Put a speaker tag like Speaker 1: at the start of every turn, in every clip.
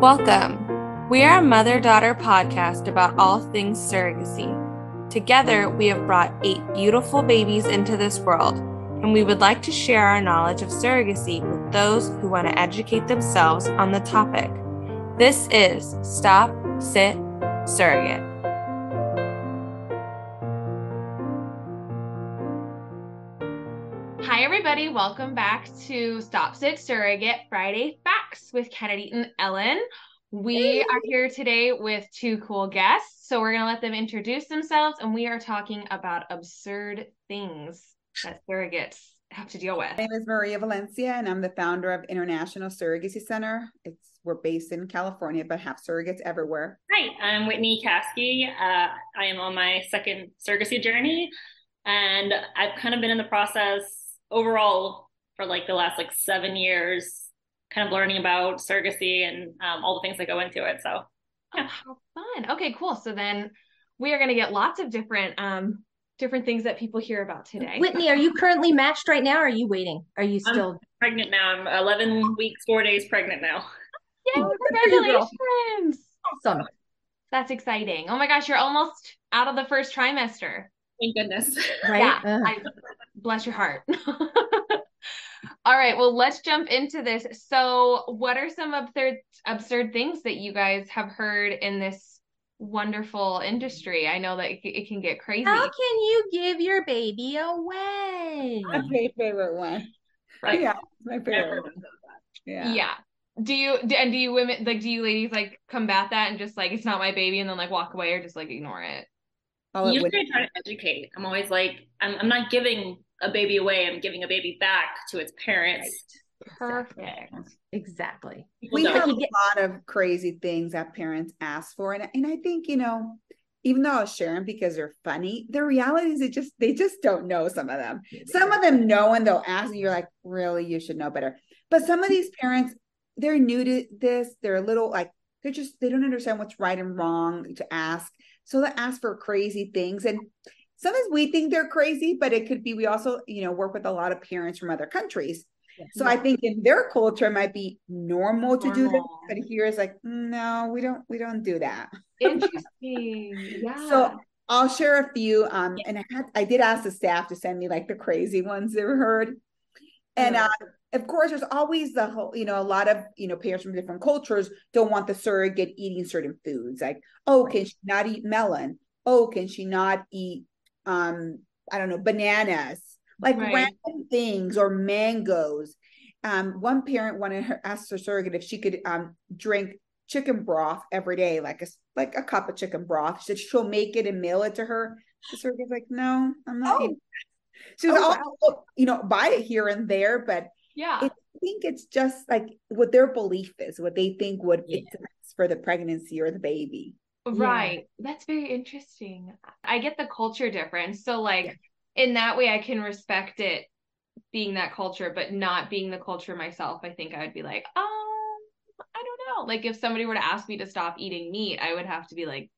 Speaker 1: Welcome. We are a mother daughter podcast about all things surrogacy. Together, we have brought eight beautiful babies into this world, and we would like to share our knowledge of surrogacy with those who want to educate themselves on the topic. This is Stop, Sit, Surrogate. Hi, everybody. Welcome back to Stop Sit Surrogate Friday Facts with Kennedy and Ellen. We are here today with two cool guests. So we're going to let them introduce themselves, and we are talking about absurd things that surrogates have to deal with.
Speaker 2: My name is Maria Valencia, and I'm the founder of International Surrogacy Center. It's we're based in California, but have surrogates everywhere.
Speaker 3: Hi, I'm Whitney Caskey. Uh, I am on my second surrogacy journey, and I've kind of been in the process overall for like the last like seven years, kind of learning about surrogacy and um, all the things that go into it. So,
Speaker 1: yeah. Oh, how fun. Okay, cool. So then we are going to get lots of different um different things that people hear about today.
Speaker 4: Whitney, are you currently matched right now? are you waiting? Are you still
Speaker 3: I'm pregnant now? I'm 11 weeks, four days pregnant now.
Speaker 1: Yay, congratulations.
Speaker 4: Awesome.
Speaker 1: That's exciting. Oh my gosh, you're almost out of the first trimester.
Speaker 3: Thank goodness.
Speaker 1: Right. Yeah. I, bless your heart. All right, well, let's jump into this. So, what are some absurd absurd things that you guys have heard in this wonderful industry? I know that it, it can get crazy.
Speaker 4: How can you give your baby away?
Speaker 2: My favorite one. Right. Yeah, my favorite one.
Speaker 1: Yeah. Yeah. Do you and do you women like do you ladies like combat that and just like it's not my baby and then like walk away or just like ignore it?
Speaker 3: Oh, Usually I try to educate. I'm always like, I'm, I'm not giving a baby away. I'm giving a baby back to its parents.
Speaker 1: Right. Perfect.
Speaker 4: Exactly.
Speaker 2: We have a lot of crazy things that parents ask for. And, and I think, you know, even though I'll share them because they're funny, the reality is it just they just don't know some of them. Some of them know and they'll ask and you're like, really, you should know better. But some of these parents, they're new to this, they're a little like they're just they don't understand what's right and wrong to ask. So they ask for crazy things. And sometimes we think they're crazy, but it could be we also, you know, work with a lot of parents from other countries. So yeah. I think in their culture it might be normal to normal. do that, but here it's like, no, we don't, we don't do that.
Speaker 1: Interesting. Yeah.
Speaker 2: So I'll share a few. Um, and I had, I did ask the staff to send me like the crazy ones they've heard. And uh, of course, there's always the whole, you know, a lot of, you know, parents from different cultures don't want the surrogate eating certain foods. Like, oh, can she not eat melon? Oh, can she not eat, um, I don't know, bananas? Like right. random things or mangoes. Um, one parent wanted her asked her surrogate if she could um drink chicken broth every day, like a like a cup of chicken broth. She said she'll make it and mail it to her. The surrogate's like, no, I'm not. Oh. She's oh, all, wow. you know, buy it here and there, but
Speaker 1: yeah, it,
Speaker 2: I think it's just like what their belief is, what they think would yeah. for the pregnancy or the baby.
Speaker 1: Right. Yeah. That's very interesting. I get the culture difference. So like yeah. in that way I can respect it being that culture, but not being the culture myself. I think I would be like, um, I don't know. Like if somebody were to ask me to stop eating meat, I would have to be like,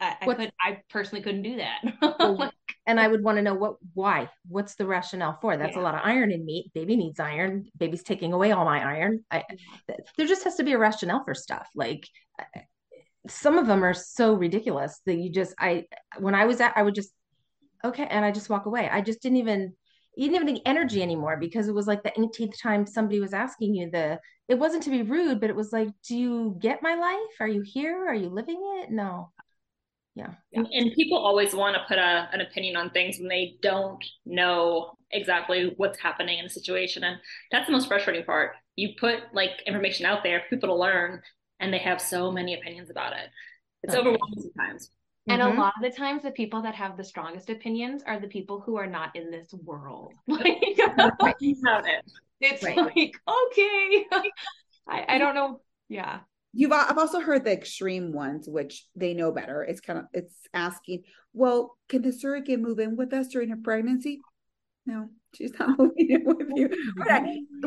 Speaker 1: I, I could I personally couldn't do that.
Speaker 4: like, and I would want to know what why. What's the rationale for? That's yeah. a lot of iron in meat. Baby needs iron. Baby's taking away all my iron. I, there just has to be a rationale for stuff. Like some of them are so ridiculous that you just I when I was at I would just okay and I just walk away. I just didn't even you didn't have any energy anymore because it was like the 18th time somebody was asking you the it wasn't to be rude but it was like do you get my life are you here are you living it no yeah,
Speaker 3: And, and, people always want to put a, an opinion on things when they don't know exactly what's happening in a situation. And that's the most frustrating part. You put like information out there for people to learn and they have so many opinions about it. It's okay. overwhelming sometimes.
Speaker 1: And mm-hmm. a lot of the times the people that have the strongest opinions are the people who are not in this world. Like it's right. like okay. I, I don't know. Yeah
Speaker 2: You've I've also heard the extreme ones, which they know better. It's kind of it's asking, well, can the surrogate move in with us during her pregnancy? No, she's not moving in with you.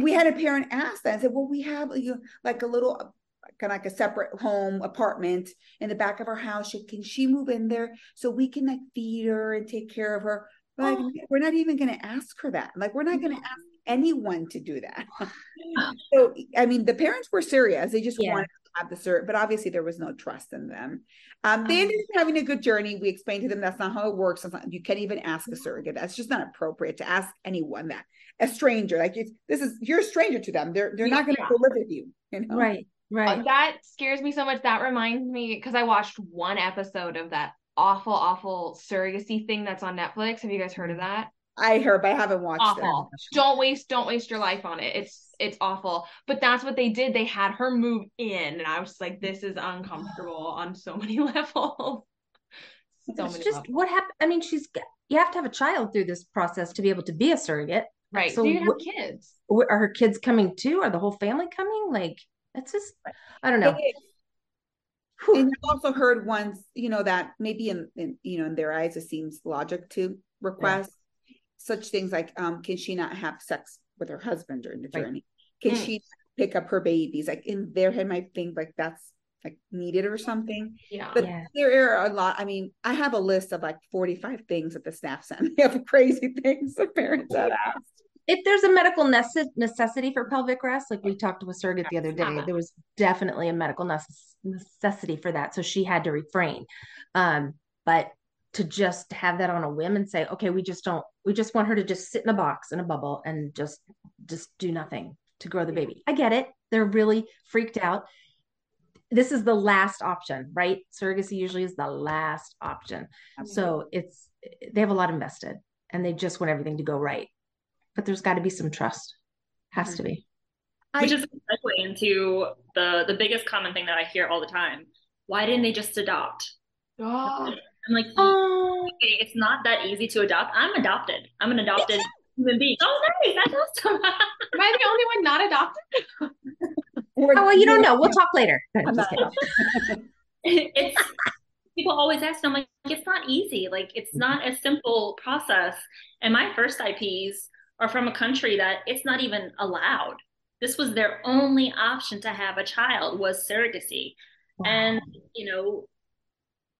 Speaker 2: We had a parent ask that and said, well, we have you know, like a little kind of like a separate home apartment in the back of our house. Can she move in there so we can like feed her and take care of her? Like, oh. we're not even going to ask her that. Like, we're not going to ask anyone to do that. so, I mean, the parents were serious. They just yeah. wanted have the cert, but obviously there was no trust in them. Um, they ended up having a good journey. We explained to them that's not how it works. Not, you can't even ask a surrogate. That's just not appropriate to ask anyone that a stranger. Like this is you're a stranger to them. They're they're not going to yeah. live with you. You know?
Speaker 4: Right. Right.
Speaker 1: Uh, that scares me so much. That reminds me because I watched one episode of that awful, awful surrogacy thing that's on Netflix. Have you guys heard of that?
Speaker 2: I heard, but I haven't watched
Speaker 1: awful. it. Don't waste, don't waste your life on it. It's it's awful. But that's what they did. They had her move in, and I was like, this is uncomfortable on so many levels.
Speaker 4: so it's just levels. what happened. I mean, she's you have to have a child through this process to be able to be a surrogate.
Speaker 1: Right. So, so you have kids.
Speaker 4: Are her kids coming too? Are the whole family coming? Like, it's just, I don't know.
Speaker 2: And I've also heard once, you know, that maybe in, in you know in their eyes it seems logic to request yeah. Such things like, um, can she not have sex with her husband during the journey? Can mm. she pick up her babies? Like in their head might think like that's like needed or something.
Speaker 1: Yeah.
Speaker 2: But
Speaker 1: yeah.
Speaker 2: there are a lot. I mean, I have a list of like 45 things that the staff sent me of crazy things the parents have asked
Speaker 4: if there's a medical necessity for pelvic rest, like we talked to a surrogate the other day, there was definitely a medical necessity for that. So she had to refrain. Um, but to just have that on a whim and say, okay, we just don't, we just want her to just sit in a box in a bubble and just, just do nothing to grow the baby. I get it. They're really freaked out. This is the last option, right? Surrogacy usually is the last option. So it's, they have a lot invested and they just want everything to go right but there's got to be some trust. Has mm-hmm. to be.
Speaker 3: Which is a segue into the the biggest common thing that I hear all the time. Why didn't they just adopt?
Speaker 1: Oh.
Speaker 3: I'm like, oh. okay, it's not that easy to adopt. I'm adopted. I'm an adopted human being. Oh, nice. That's awesome.
Speaker 1: Am I the only one not adopted?
Speaker 4: oh, well, you don't know. We'll talk later.
Speaker 3: it's people always ask, I'm like, it's not easy. Like, it's not a simple process. And my first IPs, are from a country that it's not even allowed. This was their only option to have a child was surrogacy. Wow. And, you know,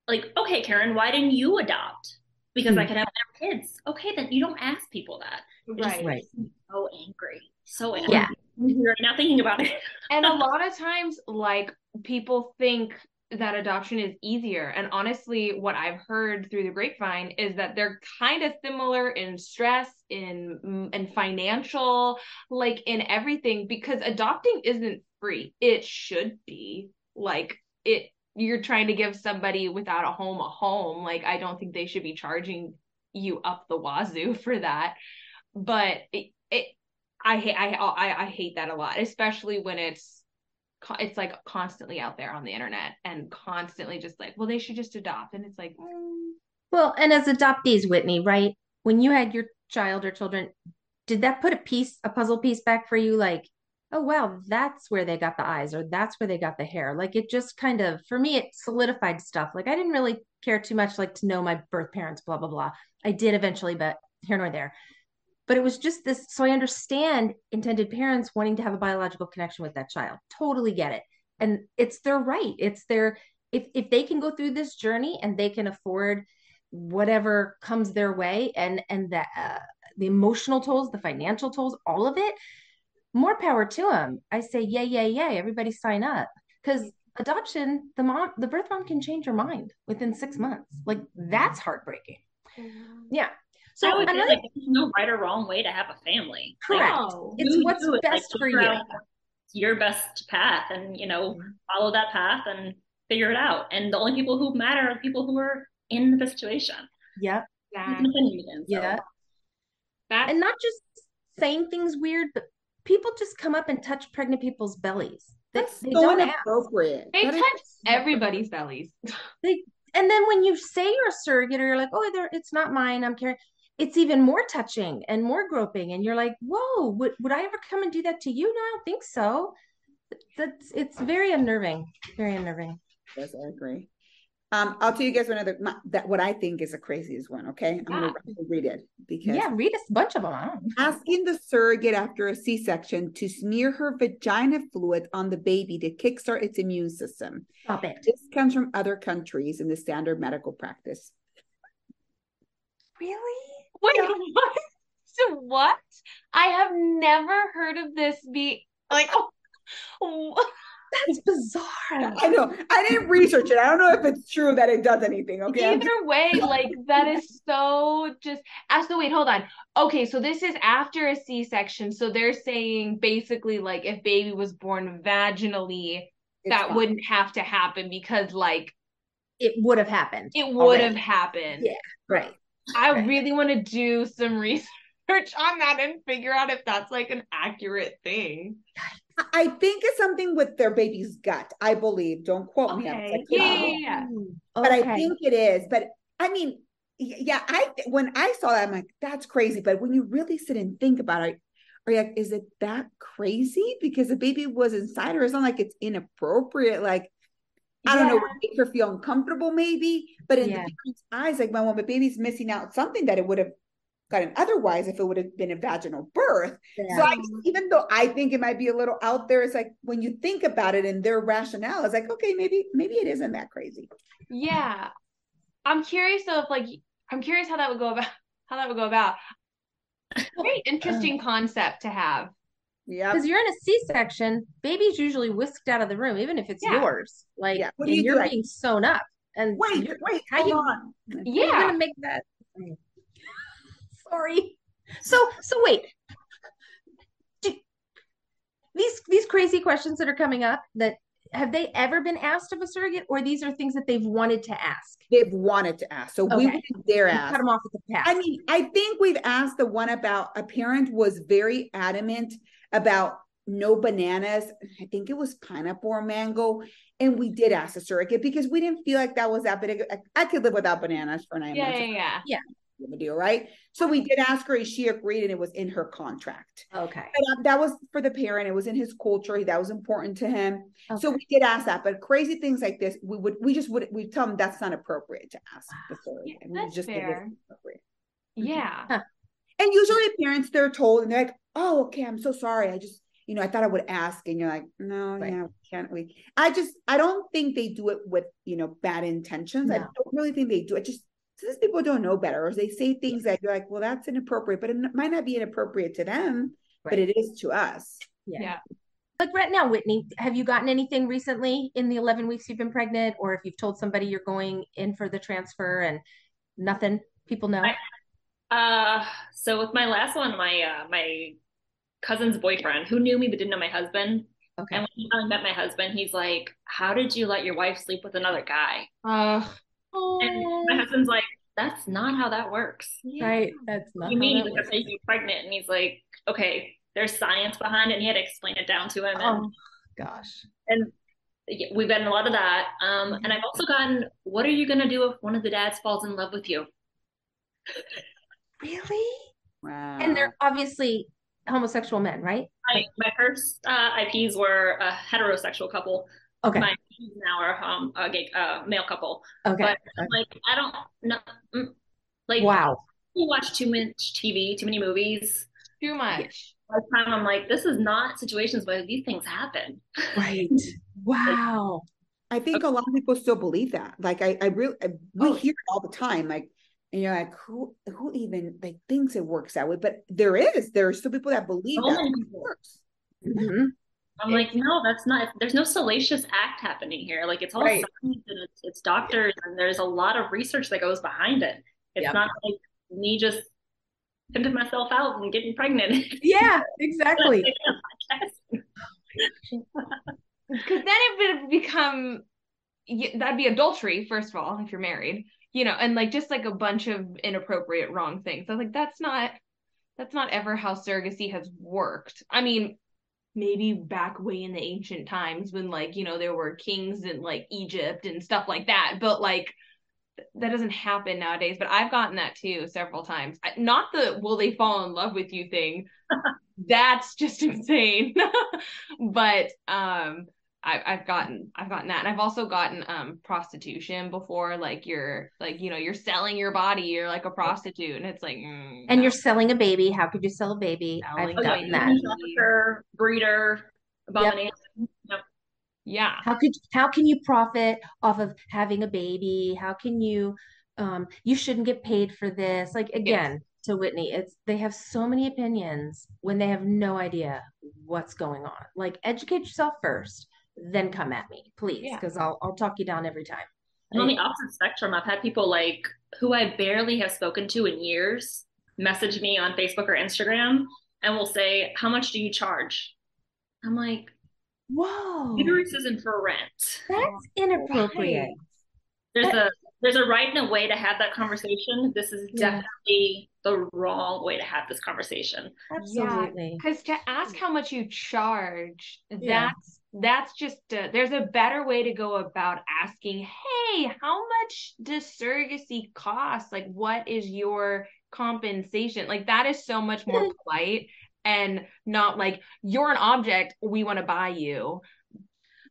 Speaker 3: like, okay, Karen, why didn't you adopt? Because mm-hmm. I hmm. could have kids. Okay, then you don't ask people that.
Speaker 1: right.
Speaker 4: right.
Speaker 3: So angry. So angry. Yeah. You're not thinking about it.
Speaker 1: and a lot of times, like, people think that adoption is easier. And honestly, what I've heard through the grapevine is that they're kind of similar in stress, in and financial, like in everything, because adopting isn't free. It should be like it. You're trying to give somebody without a home a home. Like I don't think they should be charging you up the wazoo for that. But it, it I hate I, I I hate that a lot, especially when it's it's like constantly out there on the internet and constantly just like, well, they should just adopt. And it's like, mm.
Speaker 4: well, and as adoptees, Whitney, right? When you had your child or children, did that put a piece, a puzzle piece back for you? Like, oh, wow, that's where they got the eyes or that's where they got the hair. Like it just kind of, for me, it solidified stuff. Like I didn't really care too much, like to know my birth parents, blah, blah, blah. I did eventually, but here nor there but it was just this so i understand intended parents wanting to have a biological connection with that child totally get it and it's their right it's their if if they can go through this journey and they can afford whatever comes their way and and the uh, the emotional tolls the financial tolls all of it more power to them i say yay yay yay everybody sign up because adoption the mom the birth mom can change her mind within six months like that's heartbreaking yeah
Speaker 3: so I would another, like there's no right or wrong way to have a family.
Speaker 4: Correct. Like, it's what's best like, for you.
Speaker 3: Your best path, and you know, mm-hmm. follow that path and figure it out. And the only people who matter are the people who are in the situation.
Speaker 4: Yep.
Speaker 1: Yeah.
Speaker 4: so. Yeah. That and not just saying things weird, but people just come up and touch pregnant people's bellies.
Speaker 2: They, That's they so don't inappropriate.
Speaker 1: They that touch is... everybody's bellies.
Speaker 4: They and then when you say you're a surrogate, or you're like, oh, it's not mine. I'm carrying it's even more touching and more groping and you're like whoa would, would i ever come and do that to you no i don't think so that's it's very unnerving very unnerving
Speaker 2: yes i agree um, I'll tell you guys one other my, that what I think is the craziest one. Okay, I'm gonna read it because
Speaker 4: yeah, read a bunch of them.
Speaker 2: Asking the surrogate after a C-section to smear her vagina fluid on the baby to kickstart its immune system.
Speaker 4: Stop it.
Speaker 2: This comes from other countries in the standard medical practice.
Speaker 1: Really? Wait, what? So what? I have never heard of this be like. Oh,
Speaker 4: That's bizarre.
Speaker 2: I know. I didn't research it. I don't know if it's true that it does anything. Okay.
Speaker 1: Either way, like that is so just. Ah, so wait, hold on. Okay, so this is after a C-section. So they're saying basically like if baby was born vaginally,
Speaker 2: It's
Speaker 1: that
Speaker 2: fine.
Speaker 1: wouldn't have to happen because like
Speaker 4: It would have happened.
Speaker 1: it would
Speaker 4: already.
Speaker 1: have happened.
Speaker 4: Yeah. Right.
Speaker 1: I
Speaker 4: Right.
Speaker 1: really want to do some research on that and figure out if that's like an accurate thing.
Speaker 2: I- think it's something with their baby's gut. I believe. Don't quote me.
Speaker 1: Okay.
Speaker 2: I could
Speaker 1: Yeah, yeah, yeah.
Speaker 2: But I think it is. But I mean, yeah. I when I saw that, I'm like, that's crazy. But when you really sit and think about it, are you like, is it that crazy? Because the baby was inside her. It's not like it's inappropriate. Like I don't know, would make her feel uncomfortable, maybe. But in the parents' eyes, like when, when the baby's missing out something that it would have gotten otherwise if it would have been a vaginal birth.
Speaker 4: Yeah.
Speaker 2: So I, even though I think it might be a little out there, it's like when you think about it and their rationale, is like, okay, maybe maybe it isn't that crazy.
Speaker 1: Yeah. I'm curious though if like I'm curious how that would go about how that would go about. Very interesting concept to have.
Speaker 2: Yeah.
Speaker 4: Because you're in a C-section, baby's usually whisked out of the room, even if it's
Speaker 1: Yeah.
Speaker 4: yours. Like,
Speaker 2: Yeah. What do
Speaker 4: and
Speaker 2: you do?
Speaker 4: you're
Speaker 2: Like-
Speaker 4: being sewn up. And
Speaker 2: Wait, wait,
Speaker 4: how
Speaker 2: hold
Speaker 4: you-
Speaker 2: on.
Speaker 4: how are you
Speaker 1: Yeah.
Speaker 4: gonna make that? Sorry. So, so wait. Do, these these crazy questions that are coming up that have they ever been asked of a surrogate, or these are things that they've wanted to ask?
Speaker 2: They've wanted to ask. So we
Speaker 4: Okay.
Speaker 2: wouldn't dare
Speaker 4: You
Speaker 2: ask.
Speaker 4: cut them off at the pass.
Speaker 2: I mean, I think we've asked the one about a parent was very adamant about no bananas. I think it was pineapple or mango. And we did ask a surrogate because we didn't feel like that was that big. I, I could live without bananas for nine
Speaker 1: Yeah,
Speaker 2: months.
Speaker 1: yeah, yeah.
Speaker 2: A deal, right? So we did ask her, and she agreed, and it was in her contract.
Speaker 4: okay.
Speaker 2: But, um, that was for the parent. It was in his culture. That was important to him. So we did ask that. But crazy things like this, we would we just would we tell them that's not appropriate to ask the surrogate.
Speaker 1: Yeah,
Speaker 2: and we just
Speaker 1: fair.
Speaker 2: inappropriate.
Speaker 1: Yeah.
Speaker 2: And usually parents they're told and they're like, "Oh, okay, I'm so sorry. I just, you know, I thought I would ask." And you're like, "No,
Speaker 4: Right.
Speaker 2: yeah, can't we?" I just I don't think they do it with, you know, bad intentions. I don't really think they do it. Just since people don't know better or they say things that you're like, "Well, that's inappropriate," but it might not be inappropriate to them, but it is to us.
Speaker 4: Yeah.
Speaker 1: Yeah.
Speaker 4: Like right now, Whitney, have you gotten anything recently in the 11 weeks you've been pregnant, or if you've told somebody you're going in for the transfer and nothing, people know?
Speaker 3: I- Uh, so with my last one, my uh, my cousin's boyfriend, who knew me but didn't know my husband,
Speaker 4: Okay.
Speaker 3: and when he finally met my husband, he's like, "How did you let your wife sleep with another guy?"
Speaker 1: Uh,
Speaker 3: And my husband's like, "That's not how that works."
Speaker 4: Right. That's not
Speaker 3: you
Speaker 4: how
Speaker 3: mean?
Speaker 4: that
Speaker 3: Because
Speaker 4: works.
Speaker 3: I say you're pregnant, and he's like, "Okay, there's science behind it." And he had to explain it down to him, and
Speaker 4: Oh gosh.
Speaker 3: and yeah, we've gotten a lot of that. Um, and I've also gotten, "What are you gonna do if one of the dads falls in love with you?"
Speaker 4: Really?
Speaker 2: Wow.
Speaker 4: And they're obviously homosexual men, right?
Speaker 3: My my first uh, IPs were a heterosexual couple.
Speaker 4: Okay.
Speaker 3: My IPs now are um a gay uh, male couple.
Speaker 4: Okay.
Speaker 3: But I'm like, I don't know. mm, Like,
Speaker 4: Wow.
Speaker 3: you watch too much TV, too many movies.
Speaker 1: too much.
Speaker 3: By the time I'm like, this is not situations where these things happen.
Speaker 4: Right. Wow.
Speaker 2: I think a lot of people still believe that. Like I, I really, I- we
Speaker 1: Oh.
Speaker 2: hear it all the time. Like, and you're like, who, who even like thinks it works that way? But there is, there are still people that believe
Speaker 3: So
Speaker 2: that
Speaker 3: many
Speaker 2: it
Speaker 3: people.
Speaker 2: works.
Speaker 4: Mhm.
Speaker 3: I'm like, no, that's not. There's no salacious act happening here. Like, it's all
Speaker 4: Right.
Speaker 3: science and it's, it's doctors, and there's a lot of research that goes behind it. It's
Speaker 4: Yep.
Speaker 3: not like me just pimping myself out and getting pregnant.
Speaker 4: Yeah, exactly.
Speaker 1: Because then it would become that'd be adultery, first of all, if you're married, you know, and like just like a bunch of inappropriate wrong things. I was like, that's not that's not ever how surrogacy has worked. I mean, maybe back way in the ancient times when like, you know, there were kings in like Egypt and stuff like that, but like that doesn't happen nowadays. But I've gotten that too several times. Not the will they fall in love with you thing. That's just insane. but um I, I've gotten I've gotten that, and I've also gotten um prostitution before. Like you're like you know you're selling your body. You're like a prostitute, and it's like mm,
Speaker 4: And
Speaker 1: no.
Speaker 4: you're selling a baby. How could you sell a baby? I've
Speaker 1: Selling
Speaker 3: Oh,
Speaker 4: gotten that.
Speaker 3: human trafficker, breeder, abomination. Yep.
Speaker 1: yeah
Speaker 4: How could how can you profit off of having a baby? How can you um you shouldn't get paid for this? Like again, to Whitney, it's they have so many opinions when they have no idea what's going on. Like educate yourself first then come at me, please,
Speaker 1: Yeah.
Speaker 4: because I'll I'll talk you down every time.
Speaker 3: And on the opposite spectrum, I've had people like who I barely have spoken to in years message me on Facebook or Instagram and will say, How much do you charge? I'm like,
Speaker 4: Whoa,
Speaker 3: uterus isn't for rent.
Speaker 4: that's inappropriate.
Speaker 1: Right.
Speaker 3: There's a there's a right and a way to have that conversation. This is
Speaker 4: Yeah.
Speaker 3: definitely the wrong way to have this conversation.
Speaker 4: Absolutely.
Speaker 1: Because to ask mm. how much you charge,
Speaker 4: Yeah.
Speaker 1: that's that's just uh there's a better way to go about asking. Hey, how much does surrogacy cost? Like, what is your compensation? Like, that is so much more polite and not like you're an object. We want to buy you.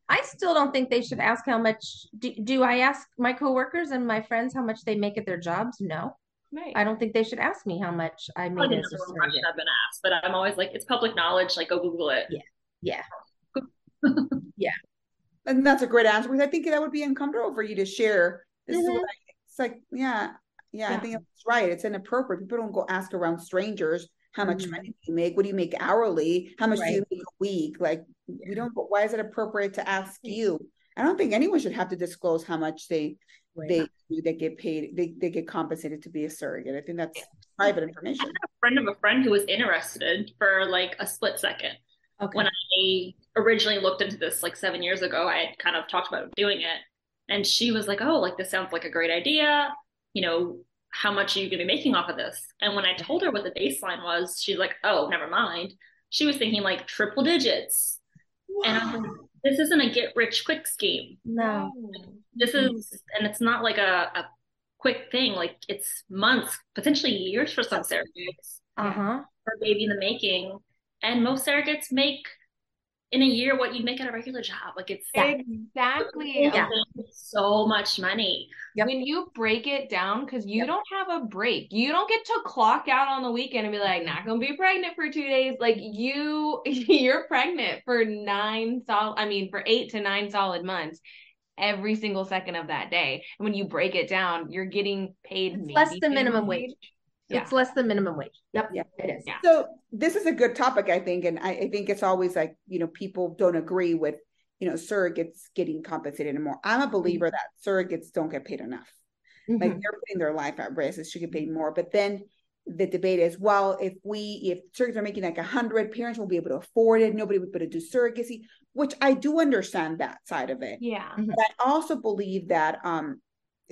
Speaker 4: I still don't think they should ask how much. Do, do I ask my coworkers and my friends how much they make at their jobs? No,
Speaker 1: Right.
Speaker 4: I don't think they should ask me how much I
Speaker 3: Probably
Speaker 4: made
Speaker 3: the
Speaker 4: as a
Speaker 3: number question. I've been asked, but I'm always like, it's public knowledge. Like, go Google it.
Speaker 4: Yeah, yeah.
Speaker 2: And that's a great answer because I think that would be uncomfortable for you to share. This is
Speaker 4: Mhm.
Speaker 2: what I, it's like, yeah, yeah, I think it's right. It's inappropriate. People don't go ask around strangers how much
Speaker 4: Mhm.
Speaker 2: money do you make? What do you make hourly? How much do you make a week? Like, we don't. Why is it appropriate to ask you? I don't think anyone should have to disclose how much they they they get paid. They they get compensated to be a surrogate. I think that's private information.
Speaker 3: a friend of a friend who was interested for like a split second.
Speaker 4: Okay.
Speaker 3: When I originally looked into this like seven years ago, I had kind of talked about doing it. And she was like, Oh, like this sounds like a great idea. You know, how much are you going to be making off of this? And when I told her what the baseline was, she's like, Oh, never mind. She was thinking like triple digits. And I'm like, This isn't a get rich quick scheme.
Speaker 4: no.
Speaker 3: This
Speaker 4: Mhm.
Speaker 3: is, and it's not like a, a quick thing. Like it's months, potentially years for some surrogates
Speaker 4: Uh huh.
Speaker 3: for baby in the making. And most surrogates make in a year what you'd make at a regular job. Like it's
Speaker 4: Yeah.
Speaker 1: Exactly.
Speaker 4: Yeah.
Speaker 3: so much money.
Speaker 4: Yep.
Speaker 1: When you break it down, because you
Speaker 4: Yep.
Speaker 1: don't have a break, you don't get to clock out on the weekend and be like, not gonna be pregnant for two days. Like you, you're pregnant for nine solid, I mean, for eight to nine solid months every single second of that day. And when you break it down, you're getting paid
Speaker 4: It's less than minimum
Speaker 1: wage.
Speaker 4: wage.
Speaker 1: Yeah.
Speaker 4: It's less than minimum wage. Yep.
Speaker 2: Yeah.
Speaker 4: It is.
Speaker 1: Yeah.
Speaker 2: So this is a good topic, I think, and I, I think it's always like you know people don't agree with you know surrogates getting compensated anymore. I'm a believer that surrogates don't get paid enough. Like
Speaker 4: Mhm.
Speaker 2: they're putting their life at risk; they should get paid more. But then the debate is, well, if we if surrogates are making like a hundred, parents won't be able to afford it. Nobody would be able to do surrogacy, which I do understand that side of it.
Speaker 1: Yeah.
Speaker 2: But I also believe that um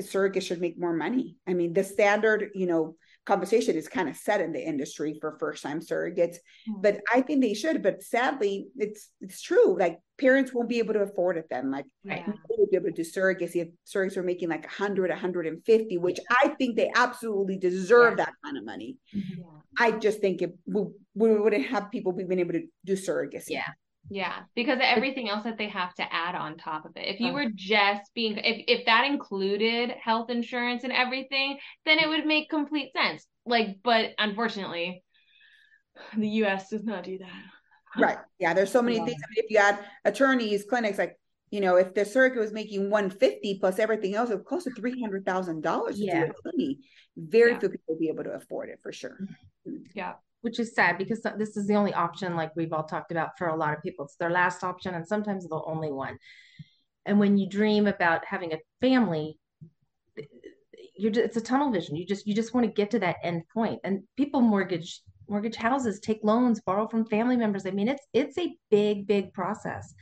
Speaker 2: surrogates should make more money. I mean, the standard, you know, compensation is kind of set in the industry for first time surrogates, hmm. but I think they should. But sadly, it's it's true. Like parents won't be able to afford it then. Like nobody will be able to do surrogacy if surrogates are making like 100, 150, which I think they absolutely deserve
Speaker 4: Yeah.
Speaker 2: that kind of money.
Speaker 1: Yeah.
Speaker 2: I just think it we, we wouldn't have people being able to do surrogacy.
Speaker 4: Yeah.
Speaker 1: Yeah, because of everything else that they have to add on top of it. If you were just being, if if that included health insurance and everything, then it would make complete sense. Like, but unfortunately, the U.S. does not do that.
Speaker 2: Right. Yeah. There's so many
Speaker 4: Yeah.
Speaker 2: things. I mean, if you add attorneys, clinics, like, you know, if the circuit was making 150 plus everything else, it would close to $300,000
Speaker 4: Yeah.
Speaker 2: do a clinic. Very
Speaker 1: Yeah.
Speaker 2: few people will be able to afford it for sure. Mm-hmm.
Speaker 1: Yeah,
Speaker 4: Which is sad because this is the only option, like we've all talked about for a lot of people. It's their last option and sometimes the only one. And when you dream about having a family, you're just, it's a tunnel vision. You just you just want to get to that end point. And people mortgage mortgage houses, take loans, borrow from family members. I mean, it's it's a big big process,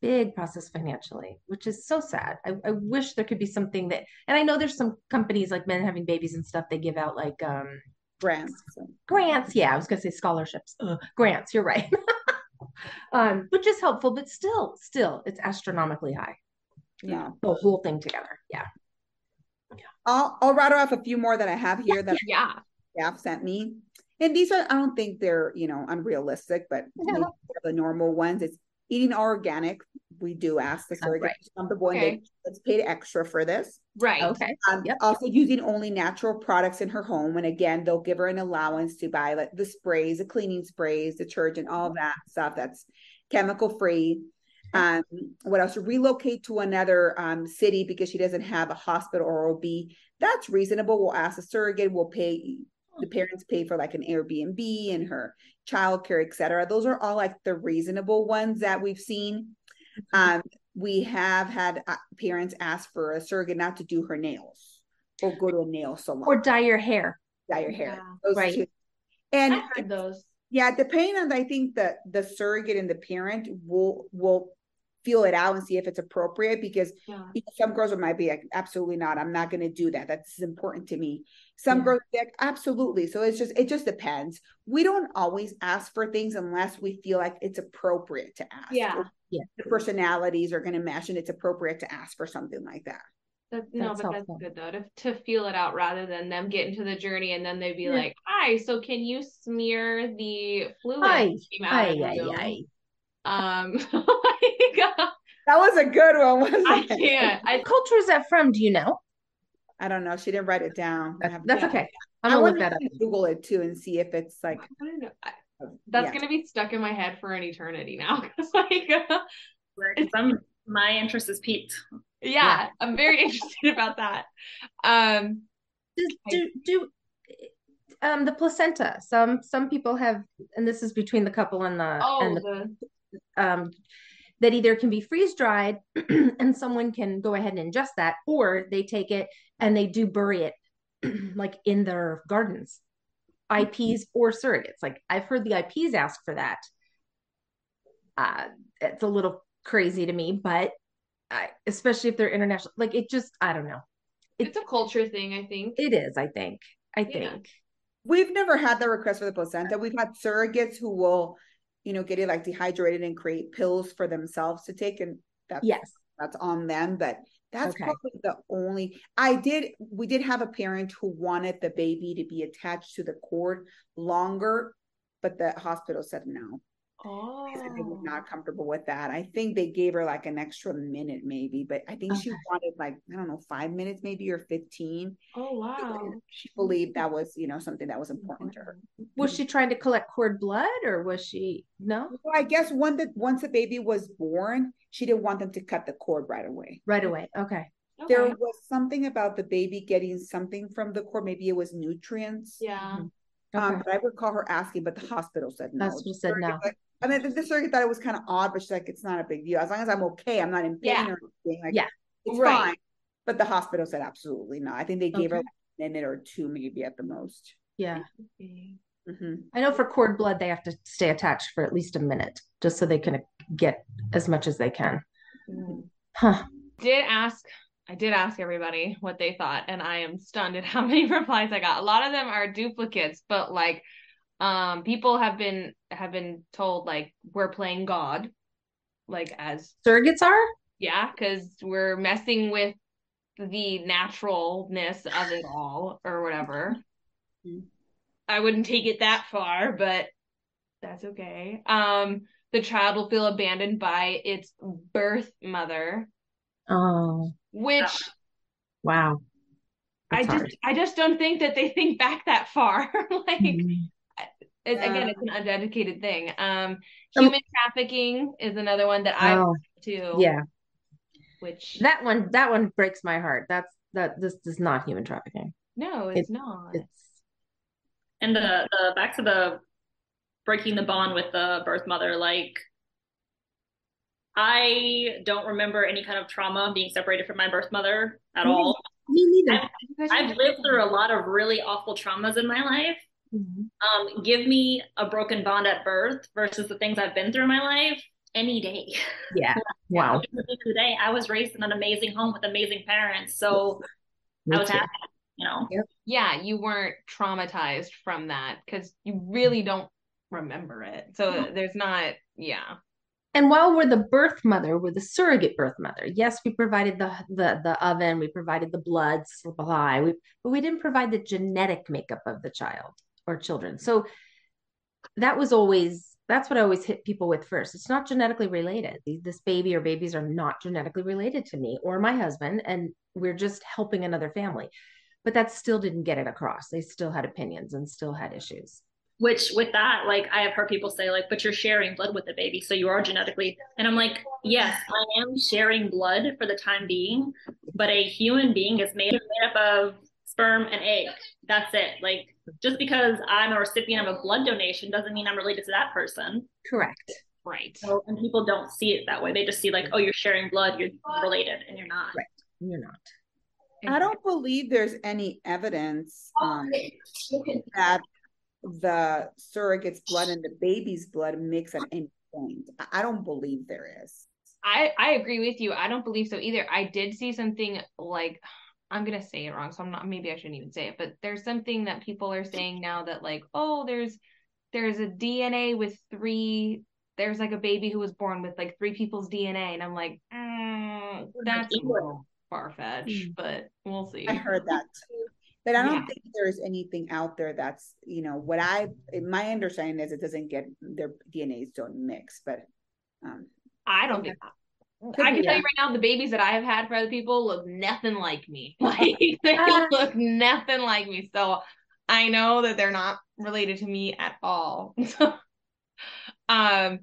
Speaker 4: big process financially, which is so sad. I, I wish there could be something that, and I know there's some companies like men having babies and stuff. They give out like um
Speaker 2: Grants.
Speaker 4: Grants. Yeah, I was gonna say scholarships. Ugh, grants. You're right. um, which is helpful, but still, still, it's astronomically high.
Speaker 2: yeah.
Speaker 4: The whole thing together. Yeah. yeah.
Speaker 2: I'll, I'll rattle off a few more that I have here that
Speaker 1: yeah,
Speaker 2: staff sent me. And these are, I don't think they're, you know, unrealistic, but
Speaker 4: Yeah.
Speaker 2: the normal ones. It's eating organic. We do ask the surrogate
Speaker 4: right.
Speaker 2: to comfortable and
Speaker 1: Okay.
Speaker 2: they let's pay extra for this.
Speaker 1: right.
Speaker 4: Okay.
Speaker 2: Um,
Speaker 4: Yep.
Speaker 2: Also using only natural products in her home. And again, they'll give her an allowance to buy like the sprays, the cleaning sprays, detergent, all that stuff that's chemical free. Um, what else? Relocate to another um, city because she doesn't have a hospital or OB. That's reasonable. We'll ask the surrogate. We'll pay the parents pay for like an Airbnb and her childcare, et cetera. Those are all like the reasonable ones that we've seen. Um, we have had uh, parents ask for a surrogate not to do her nails or go to a nail salon
Speaker 4: or dye your hair.
Speaker 2: dye your hair.
Speaker 1: Yeah.
Speaker 2: Those
Speaker 4: Right.
Speaker 2: two. And
Speaker 1: I've heard those.
Speaker 2: yeah, depending on I think the the surrogate and the parent will will feel it out and see if it's appropriate because
Speaker 1: Yeah.
Speaker 2: you know, some girls might be like, absolutely not. I'm not going to do that. That's important to me. Some
Speaker 4: Yeah.
Speaker 2: girls be like, absolutely. So it's just, it just depends. We don't always ask for things unless we feel like it's appropriate to ask.
Speaker 1: Yeah.
Speaker 4: Yeah.
Speaker 2: The personalities are going to mesh and it's appropriate to ask for something like that.
Speaker 1: That, no, but
Speaker 4: helpful.
Speaker 1: that's good though to, to feel it out rather than them get into the journey and then they'd be
Speaker 2: Yeah.
Speaker 1: like, "Hi, so can you smear the fluid
Speaker 4: Aye,
Speaker 1: that came out
Speaker 4: Aye, aye, aye.
Speaker 1: Um, like,
Speaker 2: That was a good one, wasn't
Speaker 1: I
Speaker 2: it?
Speaker 1: can't. I
Speaker 4: What culture is that from? Do you know?
Speaker 2: I don't know. She didn't write it down. I have-
Speaker 4: That's okay. I'm gonna
Speaker 2: want
Speaker 4: look that up.
Speaker 2: to Google it too and see if it's like,
Speaker 1: I don't know. I- that's
Speaker 2: yeah.
Speaker 1: gonna be stuck in my head for an eternity now. 'Cause, like, uh,
Speaker 3: Some my interest is piqued.
Speaker 1: yeah, I'm very interested about that. Um,
Speaker 4: Does, do do um the placenta? Some some people have, and this is between the couple and the
Speaker 1: oh,
Speaker 4: and the
Speaker 1: the
Speaker 4: um, that either can be freeze dried and someone can go ahead and ingest that, or they take it and they do bury it like in their gardens, IPs or surrogates. Like I've heard the IPs ask for that. Uh, it's a little crazy to me, but I, especially if they're international, like it just, I don't know.
Speaker 1: it's a culture thing, I think.
Speaker 4: It is, I think. I
Speaker 1: Yeah.
Speaker 4: think.
Speaker 2: We've never had the request for the placenta. We've had surrogates who will, you know, get it like dehydrated and create pills for themselves to take, and that's
Speaker 4: Yes.
Speaker 2: that's on them. But that's
Speaker 4: Okay.
Speaker 2: probably the only. I did. We did have a parent who wanted the baby to be attached to the cord longer, but the hospital said no.
Speaker 1: Oh,
Speaker 2: They said were not comfortable with that. I think they gave her like an extra minute, maybe, but I think she wanted like I don't know five minutes, maybe or fifteen.
Speaker 1: oh wow.
Speaker 2: She believed that was you know something that was important to her.
Speaker 4: Was she trying to collect cord blood or was she, no?
Speaker 2: Well, I guess one that once the baby was born, she didn't want them to cut the cord right away.
Speaker 4: Right away. Okay.
Speaker 2: There was something about the baby getting something from the cord. Maybe it was nutrients.
Speaker 1: Yeah.
Speaker 4: Okay.
Speaker 2: Um, but I recall her asking, but the hospital said no.
Speaker 4: Hospital said
Speaker 2: Surrogate,
Speaker 4: no.
Speaker 2: Like- and then the surrogate thought it was kind of odd, but she's like, it's not a big deal. As long as I'm okay, I'm not in pain
Speaker 1: Yeah.
Speaker 2: or anything. Like,
Speaker 4: Yeah.
Speaker 2: it's
Speaker 1: Right.
Speaker 2: fine. But the hospital said absolutely not. I think they gave her
Speaker 4: Okay.
Speaker 2: like a minute or two, maybe at the most.
Speaker 4: Yeah.
Speaker 2: hmm
Speaker 4: I know for cord blood, they have to stay attached for at least a minute just so they can get as much as they can.
Speaker 1: Mm.
Speaker 4: Huh.
Speaker 1: Did ask I did ask everybody what they thought, and I am stunned at how many replies I got. A lot of them are duplicates, but like um people have been have been told like we're playing God, like as
Speaker 4: Surrogates are?
Speaker 1: yeah, because we're messing with the naturalness of it all or whatever.
Speaker 2: Mhm.
Speaker 1: I wouldn't take it that far, but that's okay. Um, the child will feel abandoned by its birth mother,
Speaker 4: Oh,
Speaker 1: which
Speaker 4: wow.
Speaker 1: I
Speaker 4: That's
Speaker 1: just. I just don't think that they think back that far. like
Speaker 4: Mhm.
Speaker 1: It, again, it's an undedicated thing. Um,
Speaker 4: Um,
Speaker 1: human trafficking is another one that I
Speaker 4: Oh,
Speaker 1: too.
Speaker 4: yeah.
Speaker 1: Which
Speaker 4: That one, that one breaks my heart. That's that. This is not human trafficking.
Speaker 1: no, it's not.
Speaker 4: It's
Speaker 3: And the the back to the breaking the bond with the birth mother, like I don't remember any kind of trauma being separated from my birth mother at
Speaker 4: Me
Speaker 3: all.
Speaker 4: me neither.
Speaker 1: You guys are
Speaker 3: I've lived through a lot of really awful traumas in my life.
Speaker 4: Mhm.
Speaker 3: Um, give me a broken bond at birth versus the things I've been through in my life any day.
Speaker 4: Yeah. Wow.
Speaker 3: At the end of the day, I was raised in an amazing home with amazing parents, so
Speaker 4: Me
Speaker 3: I was
Speaker 4: too.
Speaker 3: happy, you know.
Speaker 1: yeah, you weren't traumatized from that because you really don't remember it. So there's not, yeah.
Speaker 4: And while we're the birth mother, we're the surrogate birth mother. Yes, we provided the the the oven, we provided the blood supply, we, but we didn't provide the genetic makeup of the child or children. So that was always that's what I always hit people with first. It's not genetically related. This baby or babies are not genetically related to me or my husband, and we're just helping another family. But that still didn't get it across. They still had opinions and still had issues.
Speaker 3: Which with that, like I have heard people say, like, but you're sharing blood with the baby, so you are genetically. And I'm like, yes, I am sharing blood for the time being, but a human being is made, made up of sperm and egg. That's it. Like just because I'm a recipient of a blood donation doesn't mean I'm related to that person.
Speaker 4: Correct.
Speaker 1: Right.
Speaker 3: So, and people don't see it that way. They just see like, oh, you're sharing blood, you're related, and you're not.
Speaker 4: Right. You're not.
Speaker 2: I don't believe there's any evidence um, that the surrogate's blood and the baby's blood mix at any point. I don't believe there is.
Speaker 1: I I agree with you. I don't believe so either. I did see something like I'm gonna say it wrong, so I'm not. Maybe I shouldn't even say it. But there's something that people are saying now that like, oh, there's there's a DNA with three. There's like a baby who was born with like three people's DNA, and I'm like, mm, that's far fetched, but we'll see.
Speaker 2: I heard that too. But I don't yeah. think there's anything out there that's, you know, what I, my understanding is it doesn't get, their DNAs don't mix, but. um
Speaker 1: I don't think that. I can tell you right now, the babies that I have had for other people look nothing like me. Like they look nothing like me. So I know that they're not related to me at all. um,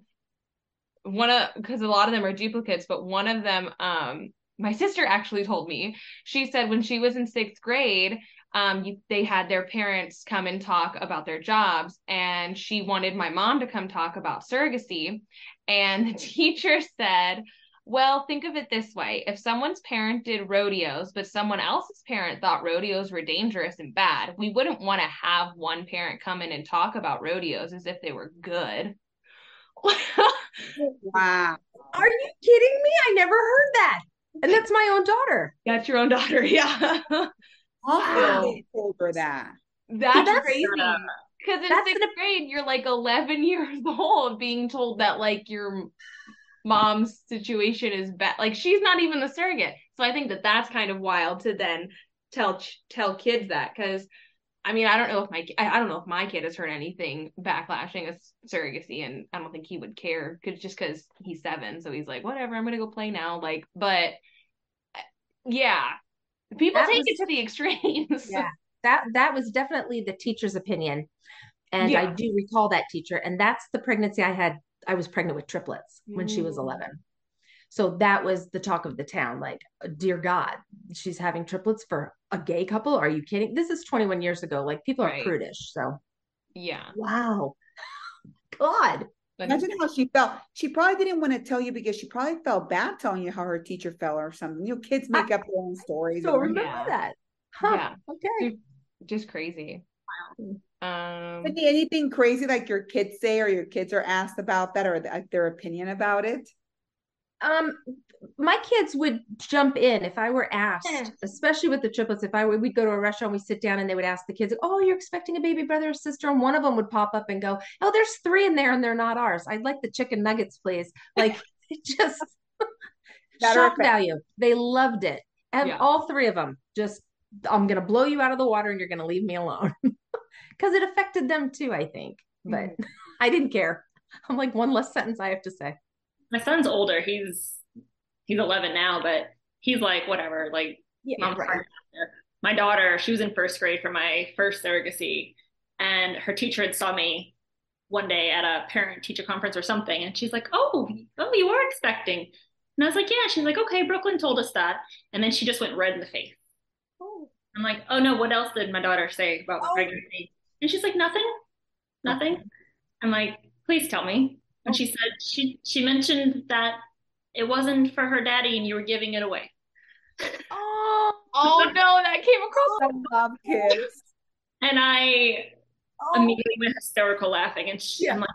Speaker 1: one of because a lot of them are duplicates, but one of them, um, my sister actually told me. She said when she was in sixth grade, um, you, they had their parents come and talk about their jobs, and she wanted my mom to come talk about surrogacy. And the teacher said, well, think of it this way if someone's parent did rodeos, but someone else's parent thought rodeos were dangerous and bad, we wouldn't want to have one parent come in and talk about rodeos as if they were good.
Speaker 2: wow.
Speaker 4: Are you kidding me? I never heard that. And that's my own daughter.
Speaker 1: That's your own daughter. Yeah.
Speaker 2: Wow. her that.
Speaker 1: That's, that's crazy. Because in that's sixth grade, you're like 11 years old being told that like your mom's situation is bad. Like she's not even the surrogate. So I think that that's kind of wild to then tell tell kids that because I mean I don't know if my I don't know if my kid has heard anything backlashing as surrogacy and I don't think he would care cause just because he's seven so he's like whatever I'm gonna go play now like but eh, yeah People that take was, it to the extremes.
Speaker 4: Yeah. That that was definitely the teacher's opinion. And yeah. I do recall that teacher. And that's the pregnancy I had. I was pregnant with triplets mm. when she was 11. So that was the talk of the town. Like, dear God, she's having triplets for a gay couple. Are you kidding? This is 21 years ago. Like, people right. are prudish. So,
Speaker 1: yeah.
Speaker 4: Wow. God.
Speaker 2: Imagine how she felt. She probably didn't want to tell you because she probably felt bad telling you how her teacher fell or something. You know, kids make I, up their own stories.
Speaker 4: So remember yeah. that. Huh.
Speaker 1: Yeah.
Speaker 4: Okay.
Speaker 1: Just crazy.
Speaker 2: Wow. Um, anything crazy like your kids say or your kids are asked about that or like their opinion about it?
Speaker 4: Um, my kids would jump in if I were asked, especially with the triplets. If I would, we'd go to a restaurant, we sit down, and they would ask the kids, "Oh, you're expecting a baby brother or sister?" And one of them would pop up and go, "Oh, there's three in there, and they're not ours. I'd like the chicken nuggets, please." Like just shock value. They loved it, and yeah. all three of them just, "I'm gonna blow you out of the water, and you're gonna leave me alone," because it affected them too. I think, but mm. I didn't care. I'm like one less sentence I have to say
Speaker 3: my son's older. He's he's 11 now, but he's like whatever. Like yeah, right. my daughter, she was in first grade for my first surrogacy, and her teacher had saw me one day at a parent teacher conference or something, and she's like, "Oh, oh, you were expecting." And I was like, "Yeah." She's like, "Okay, Brooklyn told us that," and then she just went red in the face. Oh. I'm like, "Oh no, what else did my daughter say about oh. pregnancy?" And she's like, "Nothing, nothing." I'm like, "Please tell me." And she said she she mentioned that it wasn't for her daddy and you were giving it away.
Speaker 1: Oh, oh no, that came across.
Speaker 2: I love kids.
Speaker 3: And I oh. immediately went hysterical laughing. And she, yeah. I'm like,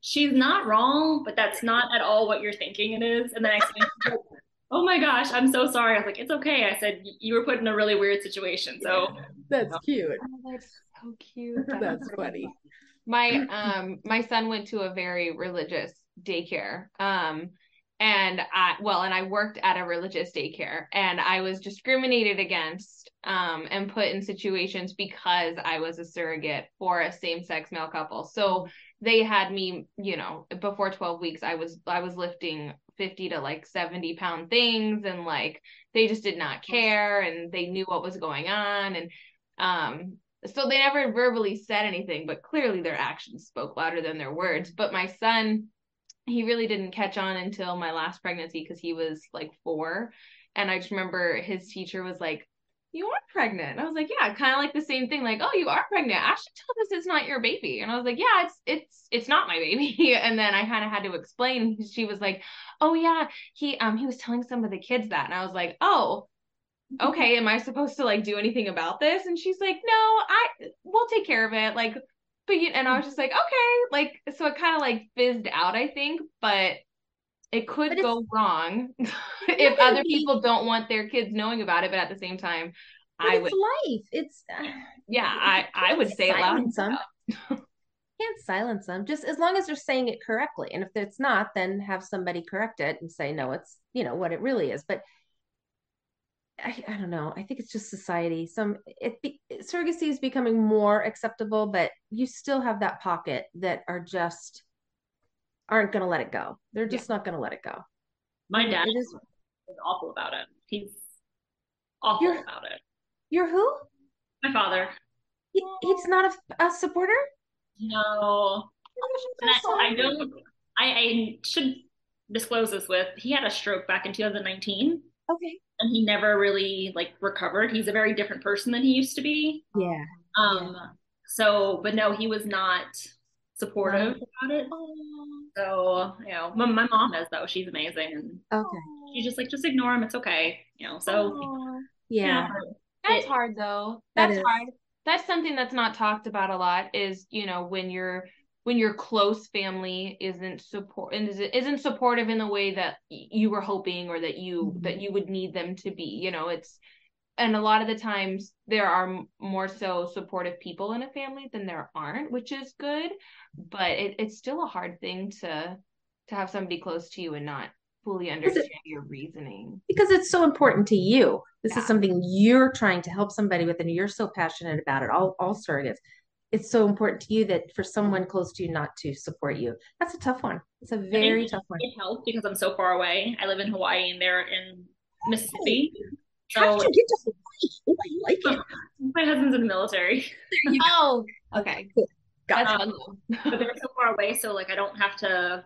Speaker 3: she's not wrong, but that's not at all what you're thinking it is. And then I said, oh my gosh, I'm so sorry. I was like, it's okay. I said, you were put in a really weird situation. So
Speaker 4: that's cute.
Speaker 1: Oh, that's so cute.
Speaker 4: that's funny
Speaker 1: my um my son went to a very religious daycare um and I well and I worked at a religious daycare and I was discriminated against um and put in situations because I was a surrogate for a same-sex male couple. So they had me, you know, before 12 weeks I was I was lifting 50 to like 70 pound things and like they just did not care and they knew what was going on and um so they never verbally said anything, but clearly their actions spoke louder than their words. But my son, he really didn't catch on until my last pregnancy because he was like four. And I just remember his teacher was like, you are pregnant. And I was like, yeah, kind of like the same thing. Like, oh, you are pregnant. Ashley told us it's not your baby. And I was like, yeah, it's it's it's not my baby. And then I kind of had to explain. She was like, oh yeah, he um he was telling some of the kids that. And I was like, oh, okay, am I supposed to like do anything about this? And she's like, no, I we'll take care of it. Like, but you and I was just like, okay, like so it kind of like fizzed out, I think, but it could but go wrong if other people don't want their kids knowing about it but at the same time i would
Speaker 4: life. It's uh,
Speaker 1: yeah i i would say loud them.
Speaker 4: can't silence them just as long as they're saying it correctly. And if it's not then have somebody correct it and say no it's you know what it really is. But I, I don't know. I think it's just society. Some it be, surrogacy is becoming more acceptable, but you still have that pocket that are just aren't going to let it go. They're just yeah. not going to let it go.
Speaker 3: My dad is, is awful about it. He's awful you're, about it.
Speaker 4: You're who?
Speaker 3: My father.
Speaker 4: He, he's not a, a supporter.
Speaker 3: No, I, I, don't. I, I should disclose this with. He had a stroke back in 2019.
Speaker 4: Okay.
Speaker 3: And he never really like recovered. He's a very different person than he used to be.
Speaker 4: Yeah.
Speaker 3: Um. Yeah. So, but no, he was not supportive about it. So, you know, my, my mom is though. She's amazing. And
Speaker 4: okay.
Speaker 3: She's just like, just ignore him. It's okay. You know, so
Speaker 4: yeah.
Speaker 1: That's it, hard though. That's that hard. That's something that's not talked about a lot is, you know, when you're when your close family isn't support and isn't supportive in the way that you were hoping or that you mm-hmm. that you would need them to be you know it's and a lot of the times there are more so supportive people in a family than there aren't which is good but it, it's still a hard thing to to have somebody close to you and not fully understand it, your reasoning
Speaker 4: because it's so important to you this yeah. is something you're trying to help somebody with and you're so passionate about it all all surrogates it's so important to you that for someone close to you not to support you that's a tough one it's a very tough one
Speaker 3: it helps because i'm so far away i live in hawaii and they're in mississippi
Speaker 4: so, How did you get to Hawaii? Oh, I like it.
Speaker 3: My husband's in the military.
Speaker 1: oh, okay.
Speaker 3: Got um, but they're so far away, so like I don't have to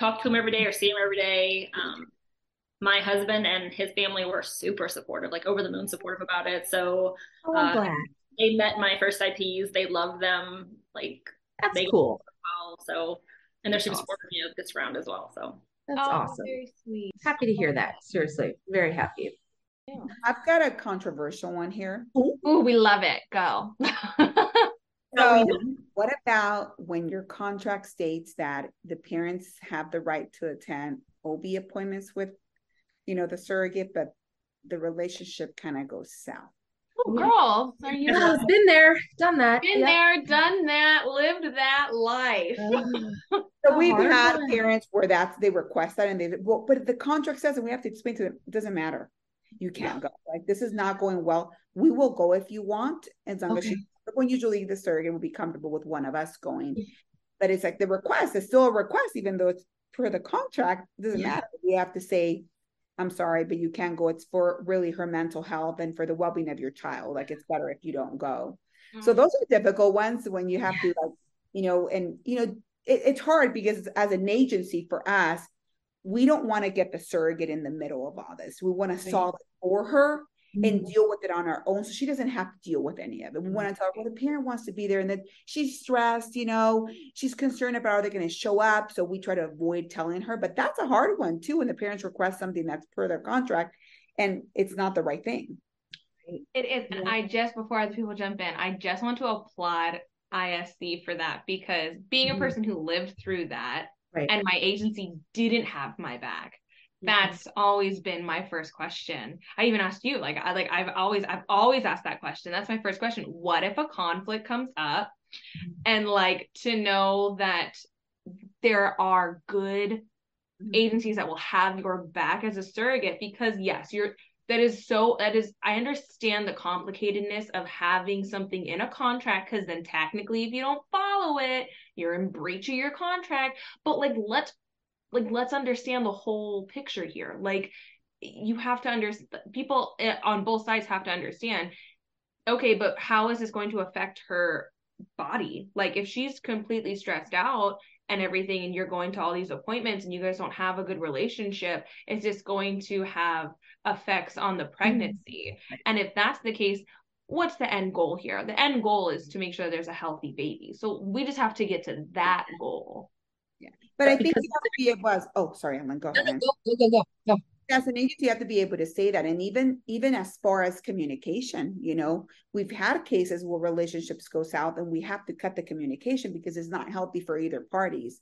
Speaker 3: talk to him every day or see him every day. Um, my husband and his family were super supportive, like over the moon supportive about it. So
Speaker 4: oh, uh,
Speaker 3: they met my first IPs. They loved them. Like
Speaker 4: that's they cool.
Speaker 3: Well, so and they're super awesome. supportive of me this round as well. So
Speaker 4: that's oh, awesome. Very sweet. Happy to hear that. Seriously, very happy.
Speaker 2: Yeah. I've got a controversial one here.
Speaker 1: Ooh, we love it. Go.
Speaker 2: so, what about when your contract states that the parents have the right to attend OB appointments with, you know, the surrogate, but the relationship kind of goes south?
Speaker 1: Oh, girl, are you
Speaker 4: oh, been there, done that,
Speaker 1: been yep. there, done that, lived that life.
Speaker 2: so we've had one. parents where that's they request that and they well, but the contract says and we have to explain to them it doesn't matter you can't go. Like this is not going well. We will go if you want, as long okay. as you. When usually the surrogate will be comfortable with one of us going, but it's like the request is still a request, even though it's per the contract. It doesn't yeah. matter. We have to say, "I'm sorry, but you can't go." It's for really her mental health and for the well-being of your child. Like it's better if you don't go. Mm-hmm. So those are difficult ones when you have yeah. to like, you know, and you know, it, it's hard because as an agency for us, we don't want to get the surrogate in the middle of all this. We want to solve it for her mm-hmm. and deal with it on our own so she doesn't have to deal with any of it. We want to tell her, well, the parent wants to be there and that she's stressed, you know, she's concerned about are they going to show up? So we try to avoid telling her, but that's a hard one too when the parents request something that's per their contract and it's not the right thing.
Speaker 1: It is. Yeah. I just, before other people jump in, I just want to applaud ISC for that because being a mm-hmm. person who lived through that right. and my agency didn't have my back that's always been my first question. I even asked you like i like i've always i've always asked that question. That's my first question. What if a conflict comes up mm-hmm. and like to know that there are good mm-hmm. agencies that will have your back as a surrogate? Because yes you're that is so that is i understand the complicatedness of having something in a contract because then technically if you don't follow it you're in breach of your contract. But like let's like let's understand the whole picture here. Like you have to understand people eh, on both sides have to understand okay but how is this going to affect her body? Like if she's completely stressed out and everything and you're going to all these appointments and you guys don't have a good relationship is this going to have effects on the pregnancy? Mm-hmm. and if that's the case what's the end goal here? The end goal is to make sure there's a healthy baby. So we just have to get to that goal
Speaker 2: yeah. But, but i think you have to be it was oh sorry i'm gonna go ahead go, go, go, go. As an agency you have to be able to say that. And even even as far as communication you know we've had cases where relationships go south and we have to cut the communication because it's not healthy for either parties.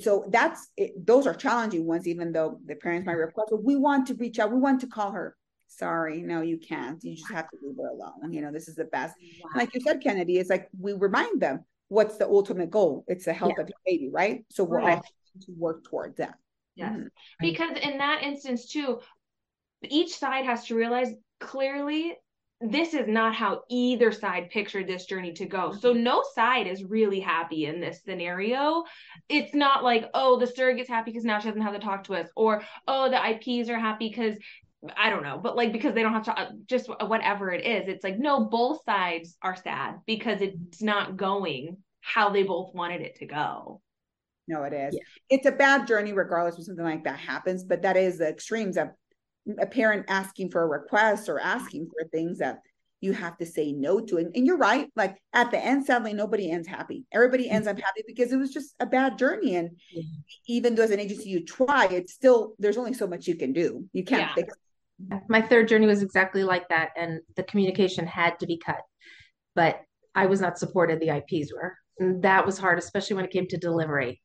Speaker 2: So that's it, those are challenging ones even though the parents might request But we want to reach out. We want to call her. Sorry no you can't. You just have to leave her alone. You know this is the best. Wow. like you said kennedy it's like we remind them what's the ultimate goal it's the health yeah. of your baby right so we're right. all to work toward that
Speaker 1: Yes. Mm-hmm. Because in that instance, too, each side has to realize clearly this is not how either side pictured this journey to go. So mm-hmm. no side is really happy in this scenario. It's not like, oh, the surrogate's happy because now she doesn't have to talk to us, or oh, the IPs are happy because I don't know, but like because they don't have to uh, just whatever it is. It's like no, both sides are sad because it's not going how they both wanted it to go.
Speaker 2: No, it is. Yeah. It's a bad journey, regardless when something like that happens. But that is the extremes of a parent asking for a request or asking for things that you have to say no to. And, and you're right. Like at the end, sadly, nobody ends happy. Everybody ends mm-hmm. unhappy because it was just a bad journey. And yeah. even though as an agency you try, it's still there's only so much you can do. You can't yeah. fix.
Speaker 4: My third journey was exactly like that, and the communication had to be cut. But I was not supported. The IPs were. And that was hard, especially when it came to delivery.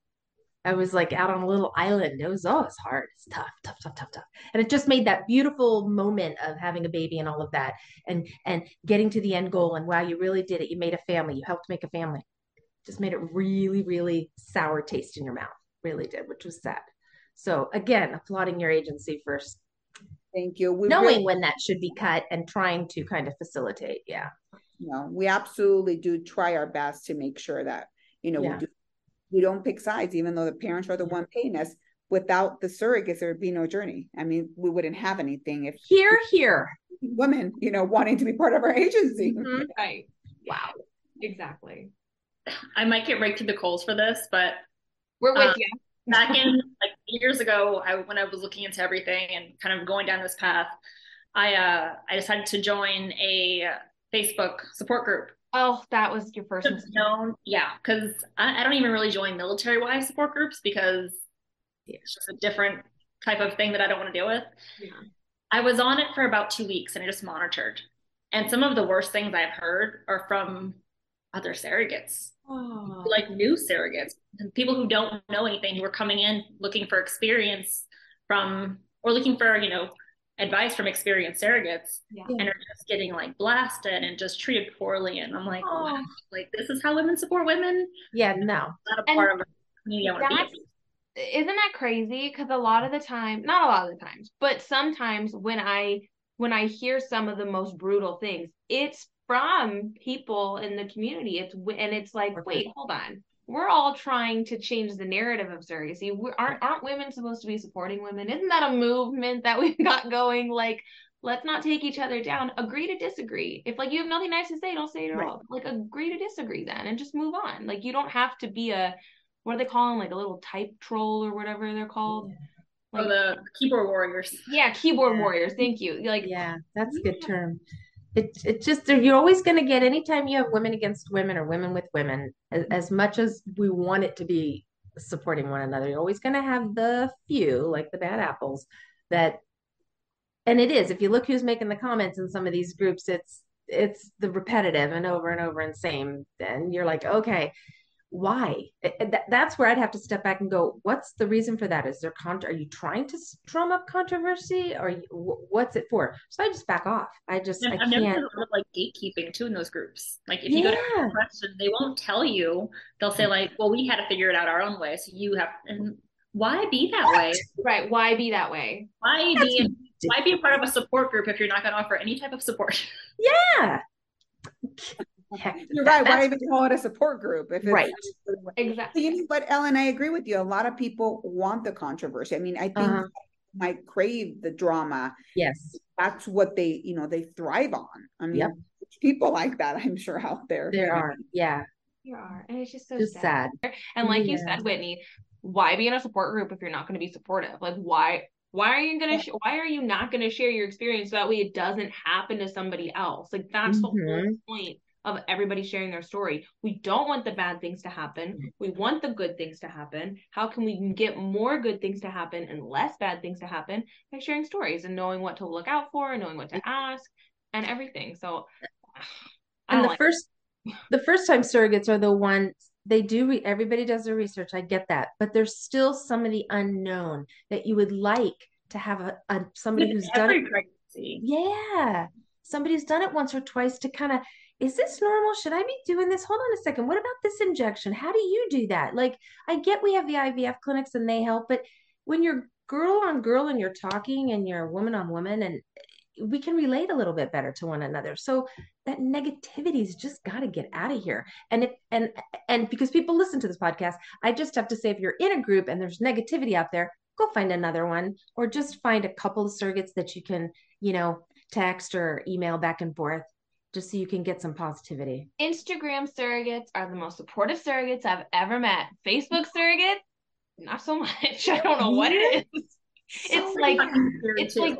Speaker 4: I was like out on a little island. It was oh, it's hard. It's tough, tough, tough, tough, tough. And it just made that beautiful moment of having a baby and all of that, and and getting to the end goal. And wow, you really did it. You made a family. You helped make a family. Just made it really, really sour taste in your mouth. Really did, which was sad. So again, applauding your agency first.
Speaker 2: Thank you.
Speaker 4: We Knowing really- when that should be cut and trying to kind of facilitate. Yeah.
Speaker 2: No, we absolutely do try our best to make sure that you know yeah. we do we don't pick sides, even though the parents are the one paying us. Without the surrogates, there would be no journey. I mean, we wouldn't have anything if
Speaker 4: here, here,
Speaker 2: women, you know, wanting to be part of our agency.
Speaker 1: Mm-hmm. Right. Wow. Exactly.
Speaker 3: I might get raked to the coals for this, but
Speaker 1: we're with um, you.
Speaker 3: Back in like years ago, I when I was looking into everything and kind of going down this path, I uh I decided to join a Facebook support group
Speaker 1: Oh, that was your first
Speaker 3: known, yeah, because I, I, don't even really join military wise support groups because it's just a different type of thing that I don't want to deal with. Yeah. I was on it for about two weeks and I just monitored. And some of the worst things I've heard are from other surrogates, oh. like new surrogates, people who don't know anything, who are coming in looking for experience from, or looking for, you know, advice from experienced surrogates yeah. and are just getting like blasted and just treated poorly. And I'm like, oh. wow, like this is how women support women.
Speaker 4: Yeah, no.
Speaker 3: Not a and part of a community I want to be.
Speaker 1: Isn't that crazy? Because a lot of the time, not a lot of the times, but sometimes when I when I hear some of the most brutal things, it's from people in the community. It's and it's like, wait, hold on we're all trying to change the narrative of surrogacy. We aren't aren't women supposed to be supporting women? Isn't that a movement that we've got going? Like, let's not take each other down. Agree to disagree. If like you have nothing nice to say, don't say it at right. all. Like agree to disagree then and just move on. Like you don't have to be a what are they calling like a little type troll or whatever they're called.
Speaker 3: Yeah. Like, oh, the keyboard warriors.
Speaker 1: Yeah, keyboard yeah. warriors. Thank you. Like
Speaker 4: yeah, that's a good term it, it just you're always going to get anytime you have women against women or women with women as, as much as we want it to be supporting one another you're always going to have the few like the bad apples that and it is if you look who's making the comments in some of these groups it's it's the repetitive and over and over and same and you're like okay why? That's where i'd have to step back and go what's the reason for that? Is there con are you trying to drum up controversy? Or what's it for? So i just back off. I just
Speaker 3: i
Speaker 4: can't
Speaker 3: never like gatekeeping too in those groups. Like if you yeah. go to a question they won't tell you. They'll say like well we had to figure it out our own way so you have and why be that way?
Speaker 1: Right why be that way?
Speaker 3: Why that's be why be a part of a support group if you're not going to offer any type of support?
Speaker 4: Yeah
Speaker 2: You're right. Why even call it a support group?
Speaker 4: If right.
Speaker 1: Exactly.
Speaker 2: You know, but Ellen, I agree with you. A lot of people want the controversy. I mean, I think uh-huh. might crave the drama.
Speaker 4: Yes.
Speaker 2: That's what they, you know, they thrive on. I mean, yep. people like that, I'm sure out there.
Speaker 4: There are. Yeah.
Speaker 1: You are. And it's just so
Speaker 4: just
Speaker 1: sad.
Speaker 4: sad.
Speaker 1: And like you said, Whitney, why be in a support group if you're not going to be supportive? Like why why are you gonna sh- why are you not gonna share your experience so that way it doesn't happen to somebody else? Like that's the whole
Speaker 4: Mhm.
Speaker 1: point of everybody sharing their story. We don't want the bad things to happen. Mm-hmm. We want the good things to happen. How can we get more good things to happen and less bad things to happen by sharing stories and knowing what to look out for and knowing what to mm-hmm. ask and everything. So
Speaker 4: and the
Speaker 1: like
Speaker 4: first the first time surrogates are the ones they do re- everybody does their research i get that but there's still some of the unknown that you would like to have a, a somebody who's done it
Speaker 3: pregnancy.
Speaker 4: yeah somebody's done it once or twice to kind of is this normal? Should i be doing this? Hold on a second. What about this injection? How do you do that? Like i get we have the ivf clinics and they help but when you're girl on girl and you're talking and you're woman on woman and we can relate a little bit better to one another. So that negativity's just got to get out of here. And if and and because people listen to this podcast i just have to say if you're in a group and there's negativity out there go find another one or just find a couple of surrogates that you can you know text or email back and forth just so you can get some positivity
Speaker 1: Instagram surrogates are the most supportive surrogates I've ever met. Facebook surrogates, not so much. I don't know what it is. It's like it's
Speaker 3: too.
Speaker 1: like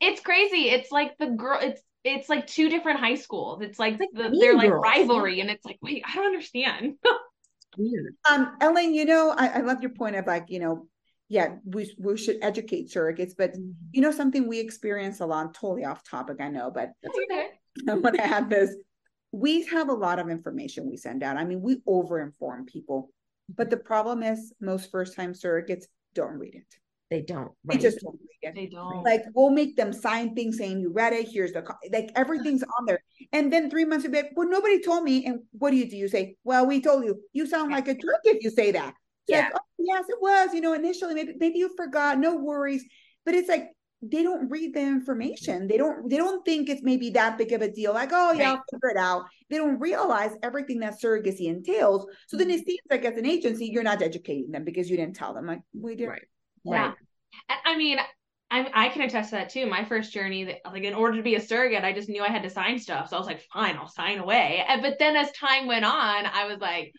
Speaker 1: it's crazy. It's like the girl. It's it's like two different high schools. It's like,
Speaker 4: It's like
Speaker 1: the, they're like rivalry, and it's like wait, I don't understand.
Speaker 4: weird
Speaker 2: Um, Ellen, you know, I, I love your point of like, you know, yeah, we we should educate surrogates, but you know something we experience a lot, totally off topic, I know, but
Speaker 1: That's okay.
Speaker 2: I want to add this. We have a lot of information we send out. I mean, we over-inform people, but the problem is most first-time surrogates don't read it.
Speaker 4: they don't
Speaker 2: They just don't read it.
Speaker 1: They don't.
Speaker 2: Like we'll make them sign things saying you read it. Here's the co-" like everything's on there, and then three months a bit. Well, nobody told me. And what do you do? You say, "Well, we told you." You sound like a jerk if you say that. It's
Speaker 4: Yeah.
Speaker 2: like, oh, yes, it was. You know, initially maybe maybe you forgot. No worries. But it's like they don't read the information. They don't. They don't think it's maybe that big of a deal. Like, oh yeah,
Speaker 1: Right.
Speaker 2: I'll figure it out. They don't realize everything that surrogacy entails. So then it mm-hmm. seems like as an agency, you're not educating them because you didn't tell them. Like we did.
Speaker 1: Right.
Speaker 4: right
Speaker 1: And I mean, I I can attest to that too. My first journey, like in order to be a surrogate, I just knew I had to sign stuff. So I was like, fine, I'll sign away. Eh, but then as time went on, I was like,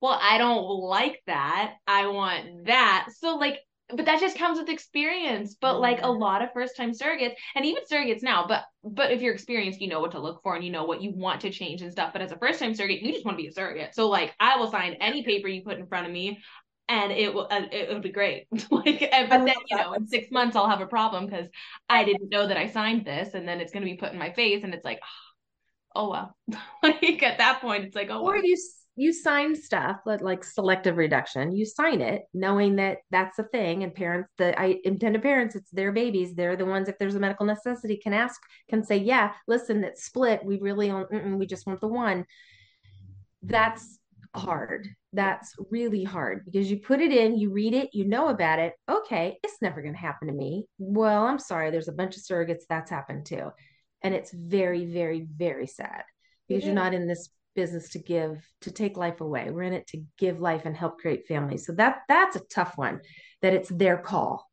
Speaker 1: well, I don't like that. I want that. So like, but that just comes with experience. But like a lot of first time surrogates, and even surrogates now, but but if you're experienced, you know what to look for and you know what you want to change and stuff. But as a first time surrogate, you just want to be a surrogate. So like, I will sign any paper you put in front of me and it will uh, it, will be great like and, but then you know in six months i'll have a problem because i didn't know that i signed this and then it's going to be put in my face and it's like oh well like at that point it's like oh
Speaker 4: or
Speaker 1: well.
Speaker 4: you you sign stuff like, like selective reduction you sign it knowing that that's a thing and parents the i intended parents it's their babies they're the ones if there's a medical necessity can ask can say yeah listen it's split we really don't we just want the one. That's hard. That's really hard because you put it in you read it you know about it. Okay it's never going to happen to me. Well i'm sorry there's a bunch of surrogates that's happened too. And it's very very very sad because you're not in this business to give to take life away we're in it to give life and help create families so that that's a tough one that it's their call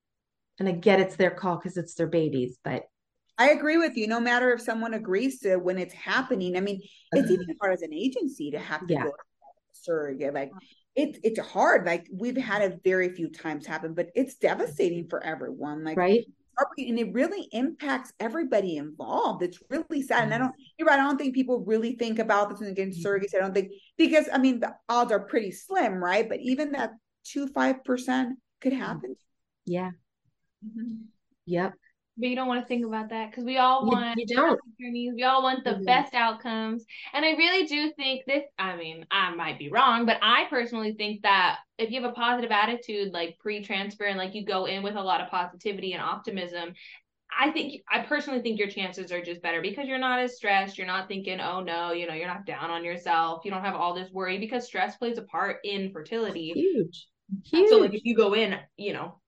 Speaker 4: and i get it's their call because it's their babies but
Speaker 2: I agree with you. No matter if someone agrees to when it's happening. I mean, it's uh-huh. even hard as an agency to have to
Speaker 4: Yeah.
Speaker 2: go surrogate. Like it's it's hard. Like we've had it very few times happen, but it's devastating for everyone. Like
Speaker 4: right
Speaker 2: and it really impacts everybody involved. It's really sad. And I mm-hmm. don't you're right. I don't think people really think about this and against mm-hmm. surrogacy. I don't think because I mean the odds are pretty slim, right? But even that two five percent could mm-hmm. happen.
Speaker 4: yeah
Speaker 2: Mhm.
Speaker 4: yep
Speaker 1: but you don't want to think about that because we all want
Speaker 4: you don't.
Speaker 1: journeys. We all want the
Speaker 4: Mhm.
Speaker 1: best outcomes. And I really do think this, I mean, I might be wrong, but I personally think that if you have a positive attitude, like pre transfer, and like you go in with a lot of positivity and optimism, I think, I personally think your chances are just better because you're not as stressed. You're not thinking, oh no, you know, you're not down on yourself. You don't have all this worry because stress plays a part in fertility.
Speaker 4: huge huge
Speaker 1: So like if you go in, you know,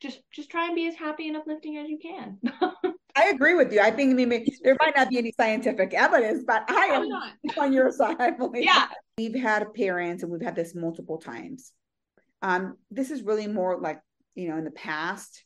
Speaker 1: just just try and be as happy and uplifting as you can.
Speaker 2: I agree with you. I think maybe there might not be any scientific evidence, but I am
Speaker 1: not.
Speaker 2: on your side. I believe
Speaker 1: Yeah.
Speaker 2: that. We've had parents and we've had this multiple times. Um, this is really more like, you know, in the past.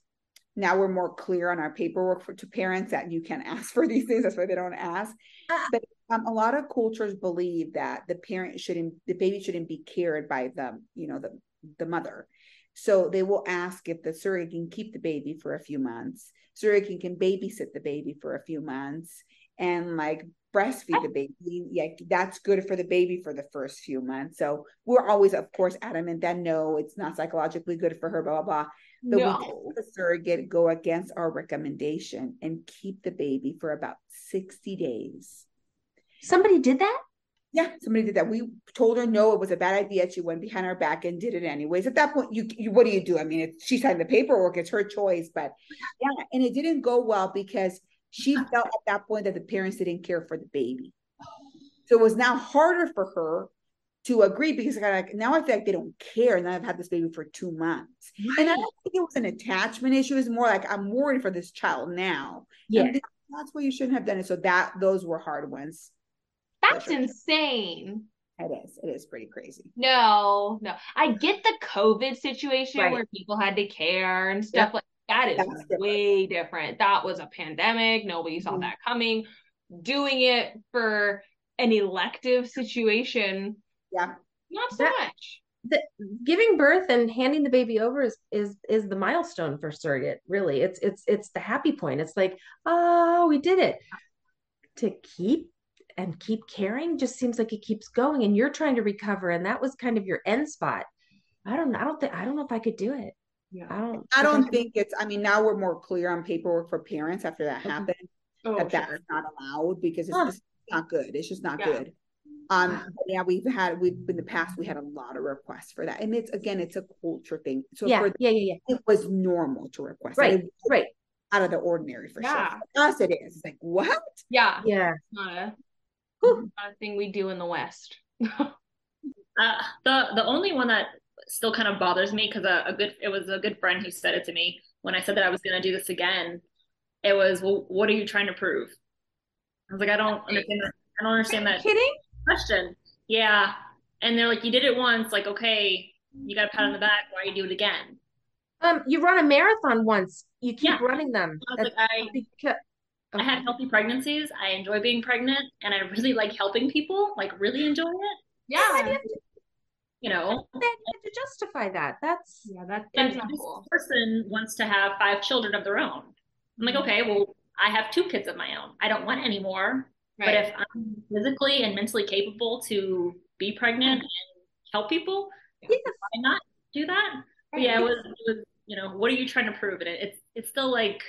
Speaker 2: Now we're more clear on our paperwork for to parents that you can ask for these things. That's why they don't ask.
Speaker 4: Ah.
Speaker 2: But um, a lot of cultures believe that the parent shouldn't, the baby shouldn't be cared by the, you know, the the mother. So they will ask if the surrogate can keep the baby for a few months. Surrogate can babysit the baby for a few months and like breastfeed the baby. Yeah, that's good for the baby for the first few months. So we're always, of course, adamant that no, it's not psychologically good for her, blah, blah, blah. But no. we the surrogate go against our recommendation and keep the baby for about 60 days.
Speaker 4: Somebody did that?
Speaker 2: Yeah, somebody did that. We told her no, it was a bad idea. She went behind our back and did it anyways. At that point, you, you what do you do? I mean, it, she signed the paperwork; it's her choice. But yeah, and it didn't go well because she felt at that point that the parents didn't care for the baby. So it was now harder for her to agree because I like now I feel like they don't care. And I've had this baby for two months. Right. And I don't think it was an attachment issue. It's more like I'm worried for this child now.
Speaker 4: Yeah.
Speaker 2: And that's why you shouldn't have done it. So that those were hard ones.
Speaker 1: That's sure. insane.
Speaker 2: It is. It is pretty crazy.
Speaker 1: No, no. I get the COVID situation right. where people had to care and stuff yep. like that is different. way different. That was a pandemic. Nobody saw mm-hmm. that coming. Doing it for an elective situation.
Speaker 2: Yeah.
Speaker 1: Not so that, much.
Speaker 4: The, giving birth and handing the baby over is is is the milestone for surrogate really it's it's it's the happy point it's like oh we did it to keep and keep caring just seems like it keeps going and you're trying to recover and that was kind of your end spot. I don't i don't think i don't know if i could do it.
Speaker 2: Yeah. I don't i don't think it's i mean now we're more clear on paperwork for parents after that happened oh, that sure. that's not allowed because it's, huh. it's, not good. It's just not yeah. good. Um yeah. we've had we've in the past we had a lot of requests for that and it's again it's a culture thing. So
Speaker 4: yeah. yeah yeah, yeah.
Speaker 2: it was normal to request
Speaker 4: right. Right.
Speaker 2: out of the ordinary for yeah. sure for us it is. It's like what?
Speaker 1: Yeah.
Speaker 4: Yeah.
Speaker 1: Not a Whew. Not a thing we do in the West.
Speaker 3: uh, the the only one that still kind of bothers me because a, a, good it was a good friend who said it to me when I said that I was going to do this again. It was, well, what are you trying to prove? I was like, I don't understand. That. I don't understand that
Speaker 1: kidding
Speaker 3: question. Yeah, and they're like, you did it once, like okay, you got a pat on the back. Why do you do it again?
Speaker 4: Um, you run a marathon once. You keep yeah. running them.
Speaker 3: I, like, I, Okay. I had healthy pregnancies. I enjoy being pregnant and I really like helping people, like really enjoy it.
Speaker 1: Yeah.
Speaker 3: you know,
Speaker 4: to justify that. That's
Speaker 1: yeah, that, that's and
Speaker 3: this cool. person wants to have five children of their own. I'm like, mm-hmm. okay, well, I have two kids of my own. I don't want any more. Right. But if I'm physically and mentally capable to be pregnant mm-hmm. and help people, yeah. why not do that? Right. yeah, it was, it was, you know, what are you trying to prove? And it, it's it's still like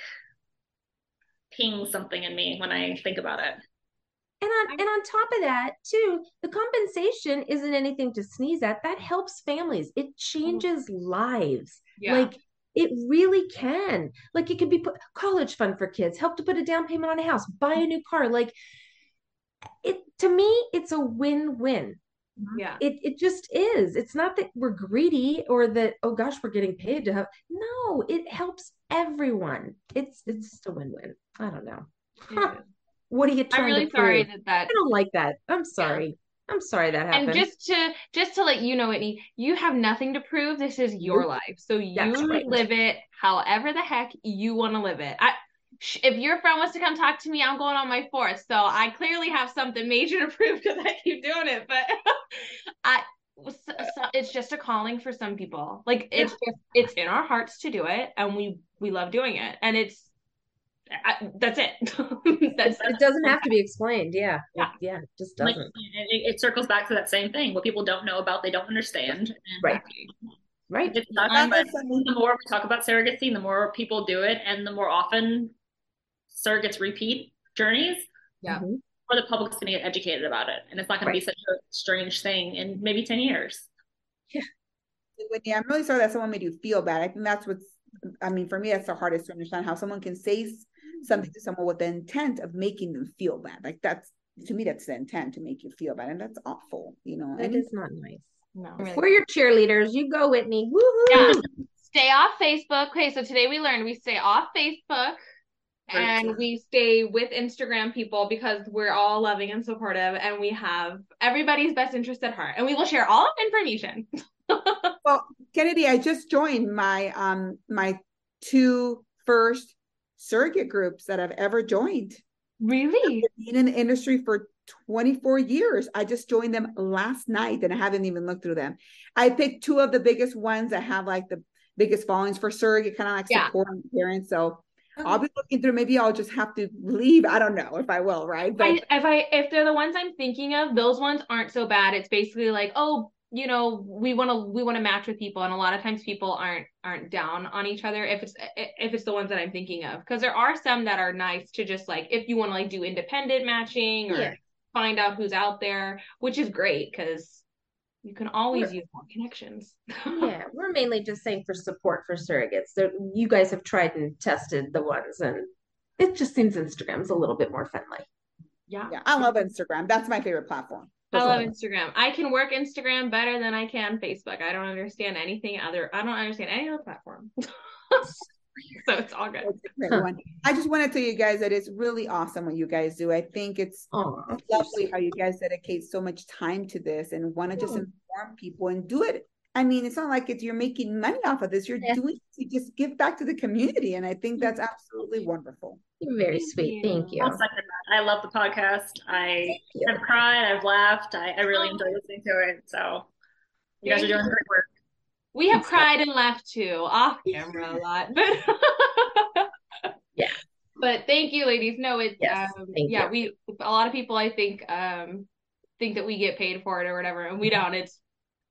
Speaker 3: ping something in me when I think about it.
Speaker 4: And on and on top of that, too, the compensation isn't anything to sneeze at. That helps families. It changes lives. Yeah. Like it really can. Like it could be put college fund for kids, help to put a down payment on a house, buy a new car. Like it to me, it's a win-win. Mm-hmm.
Speaker 1: Yeah.
Speaker 4: It it just is. It's not that we're greedy or that, oh gosh, we're getting paid to have no, it helps everyone. It's it's just a win-win. I don't know. What are you trying
Speaker 1: I'm really
Speaker 4: to
Speaker 1: sorry that that
Speaker 4: I don't like that. I'm sorry. Yeah. I'm sorry that happened.
Speaker 1: And just to just to let you know, Whitney, you have nothing to prove. This is your life, so you right. live it however the heck you want to live it. I, if your friend wants to come talk to me, I'm going on my fourth. So I clearly have something major to prove because I keep doing it. But I, so it's just a calling for some people. Like it's just it's in our hearts to do it, and we we love doing it, and it's I, that's it.
Speaker 4: that's, it doesn't have to be explained. Yeah. Yeah. It, yeah. It just doesn't. Like,
Speaker 3: it, it, circles back to that same thing. What people don't know about, they don't understand.
Speaker 4: right. Right.
Speaker 3: It's not the more we talk about surrogacy, the more people do it, and the more often surrogates repeat journeys.
Speaker 1: Yeah. Mm-hmm.
Speaker 3: Or the public's going to get educated about it, and it's not going right. to be such a strange thing in maybe ten years.
Speaker 2: Yeah. Whitney, I'm really sorry that someone made you feel bad. I think that's what's. I mean, for me, that's the hardest to understand how someone can say something to someone with the intent of making them feel bad. Like that's to me, that's the intent to make you feel bad, and that's awful. You know,
Speaker 4: that is not nice. No, we're your cheerleaders. You go, Whitney. Woo-hoo.
Speaker 1: Yeah. Stay off Facebook. Okay, so today we learned we stay off Facebook and we stay with Instagram people because we're all loving and supportive and we have everybody's best interest at heart and we will share all information.
Speaker 2: well, Kennedy, I just joined my um my two first surrogate groups that I've ever joined.
Speaker 1: Really?
Speaker 2: I've been in the industry for 24 years. I just joined them last night and I haven't even looked through them. I picked two of the biggest ones that have like the biggest followings for surrogate, kind of like
Speaker 1: Yeah.
Speaker 2: supporting parents. So Oh. I'll be looking through. Maybe I'll just have to leave. I don't know if I will, right? But
Speaker 1: I, if I if they're the ones I'm thinking of, those ones aren't so bad. It's basically like, oh, you know, we want to we want to match with people, and a lot of times people aren't aren't down on each other if it's if it's the ones that I'm thinking of, because there are some that are nice to just like if you want to like do independent matching or
Speaker 4: Yeah.
Speaker 1: find out who's out there, which is great because you can always
Speaker 4: Sure.
Speaker 1: use more connections.
Speaker 4: yeah, we're mainly just saying for support for surrogates. There, you guys have tried and tested the ones, and it just seems Instagram's a little bit more friendly.
Speaker 1: yeah.
Speaker 2: yeah, I love Instagram. That's my favorite platform.
Speaker 1: I love Instagram. I can work Instagram better than I can Facebook. I don't understand anything other. I don't understand any other platform. so it's all good.
Speaker 2: It's a great
Speaker 4: Huh.
Speaker 2: one. I just want to tell you guys that it's really awesome what you guys do. I think it's
Speaker 4: Oh,
Speaker 2: lovely how you guys dedicate so much time to this and want to just inform people and do it. I mean, it's not like it's you're making money off of this. You're
Speaker 4: Yeah.
Speaker 2: doing it to just give back to the community, and I think that's mm-hmm. absolutely wonderful.
Speaker 4: You're very
Speaker 1: Thank
Speaker 4: sweet.
Speaker 1: you.
Speaker 4: Thank you.
Speaker 3: I'll second that. I love the podcast. I have cried, I've laughed, I, I really
Speaker 1: Oh.
Speaker 3: enjoy listening to it. So you guys are doing great work.
Speaker 1: We have cried and laughed too, off camera a lot, but
Speaker 4: Yeah.
Speaker 1: But thank you, ladies. No, it's
Speaker 4: Yes,
Speaker 1: um, yeah,
Speaker 4: you.
Speaker 1: we a lot of people I think um think that we get paid for it or whatever, and we don't. It's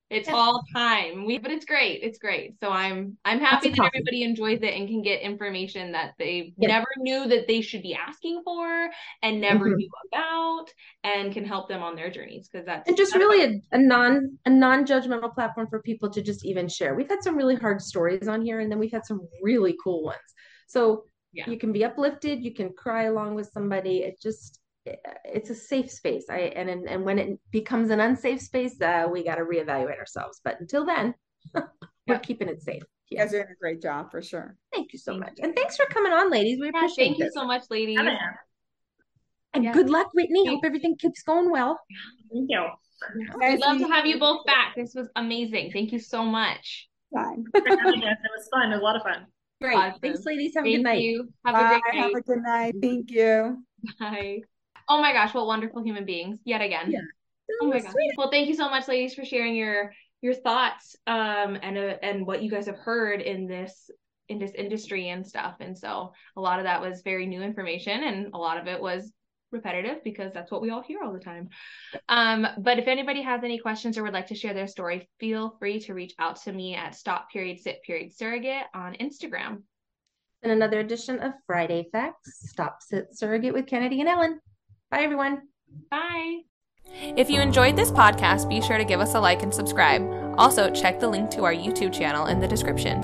Speaker 1: it's all time. We but it's great. It's great. So I'm I'm happy that everybody enjoys it and can get information that they never knew that they should be asking for and never
Speaker 4: Mhm.
Speaker 1: knew about and can help them on their journeys because that's
Speaker 4: and just
Speaker 1: that's
Speaker 4: really a, a non a non-judgmental platform for people to just even share we've had some really hard stories on here and then we've had some really cool ones so
Speaker 1: Yeah.
Speaker 4: you can be uplifted you can cry along with somebody it just it's a safe space i and and, and when it becomes an unsafe space uh, we got to reevaluate ourselves but until then we're
Speaker 1: Yeah.
Speaker 4: keeping it safe
Speaker 2: You guys are doing a great job for sure.
Speaker 4: thank you so
Speaker 1: Thank
Speaker 4: much
Speaker 1: you.
Speaker 4: and thanks for coming on ladies we
Speaker 1: Yeah,
Speaker 4: appreciate
Speaker 1: thank you
Speaker 4: this
Speaker 1: so much, ladies.
Speaker 4: And
Speaker 1: Yeah.
Speaker 4: good luck whitney
Speaker 1: Thank-
Speaker 4: hope everything keeps going well
Speaker 3: Thank you.
Speaker 1: We'd love to have you both back. This was amazing. Thank you so much.
Speaker 2: Fine.
Speaker 3: For having us. It was fun. It was a lot of fun.
Speaker 4: great
Speaker 1: Awesome.
Speaker 4: thanks ladies have a good night
Speaker 1: you. Have
Speaker 2: Bye.
Speaker 1: a great
Speaker 2: Have a good night. Thank you.
Speaker 1: Bye. Oh my gosh, what wonderful human beings yet again.
Speaker 4: Yeah.
Speaker 1: Oh my gosh.
Speaker 4: sweet.
Speaker 1: Well, thank you so much, ladies, for sharing your your thoughts um and uh, and what you guys have heard in this in this industry and stuff. And so a lot of that was very new information and a lot of it was repetitive because that's what we all hear all the time. Um, but if anybody has any questions or would like to share their story, feel free to reach out to me at stop period sit period surrogate on Instagram.
Speaker 4: and another edition of Friday Facts. Stop, sit, surrogate with Kennedy and Ellen. Bye, everyone.
Speaker 1: Bye. If you enjoyed this podcast, be sure to give us a like and subscribe. Also, check the link to our YouTube channel in the description.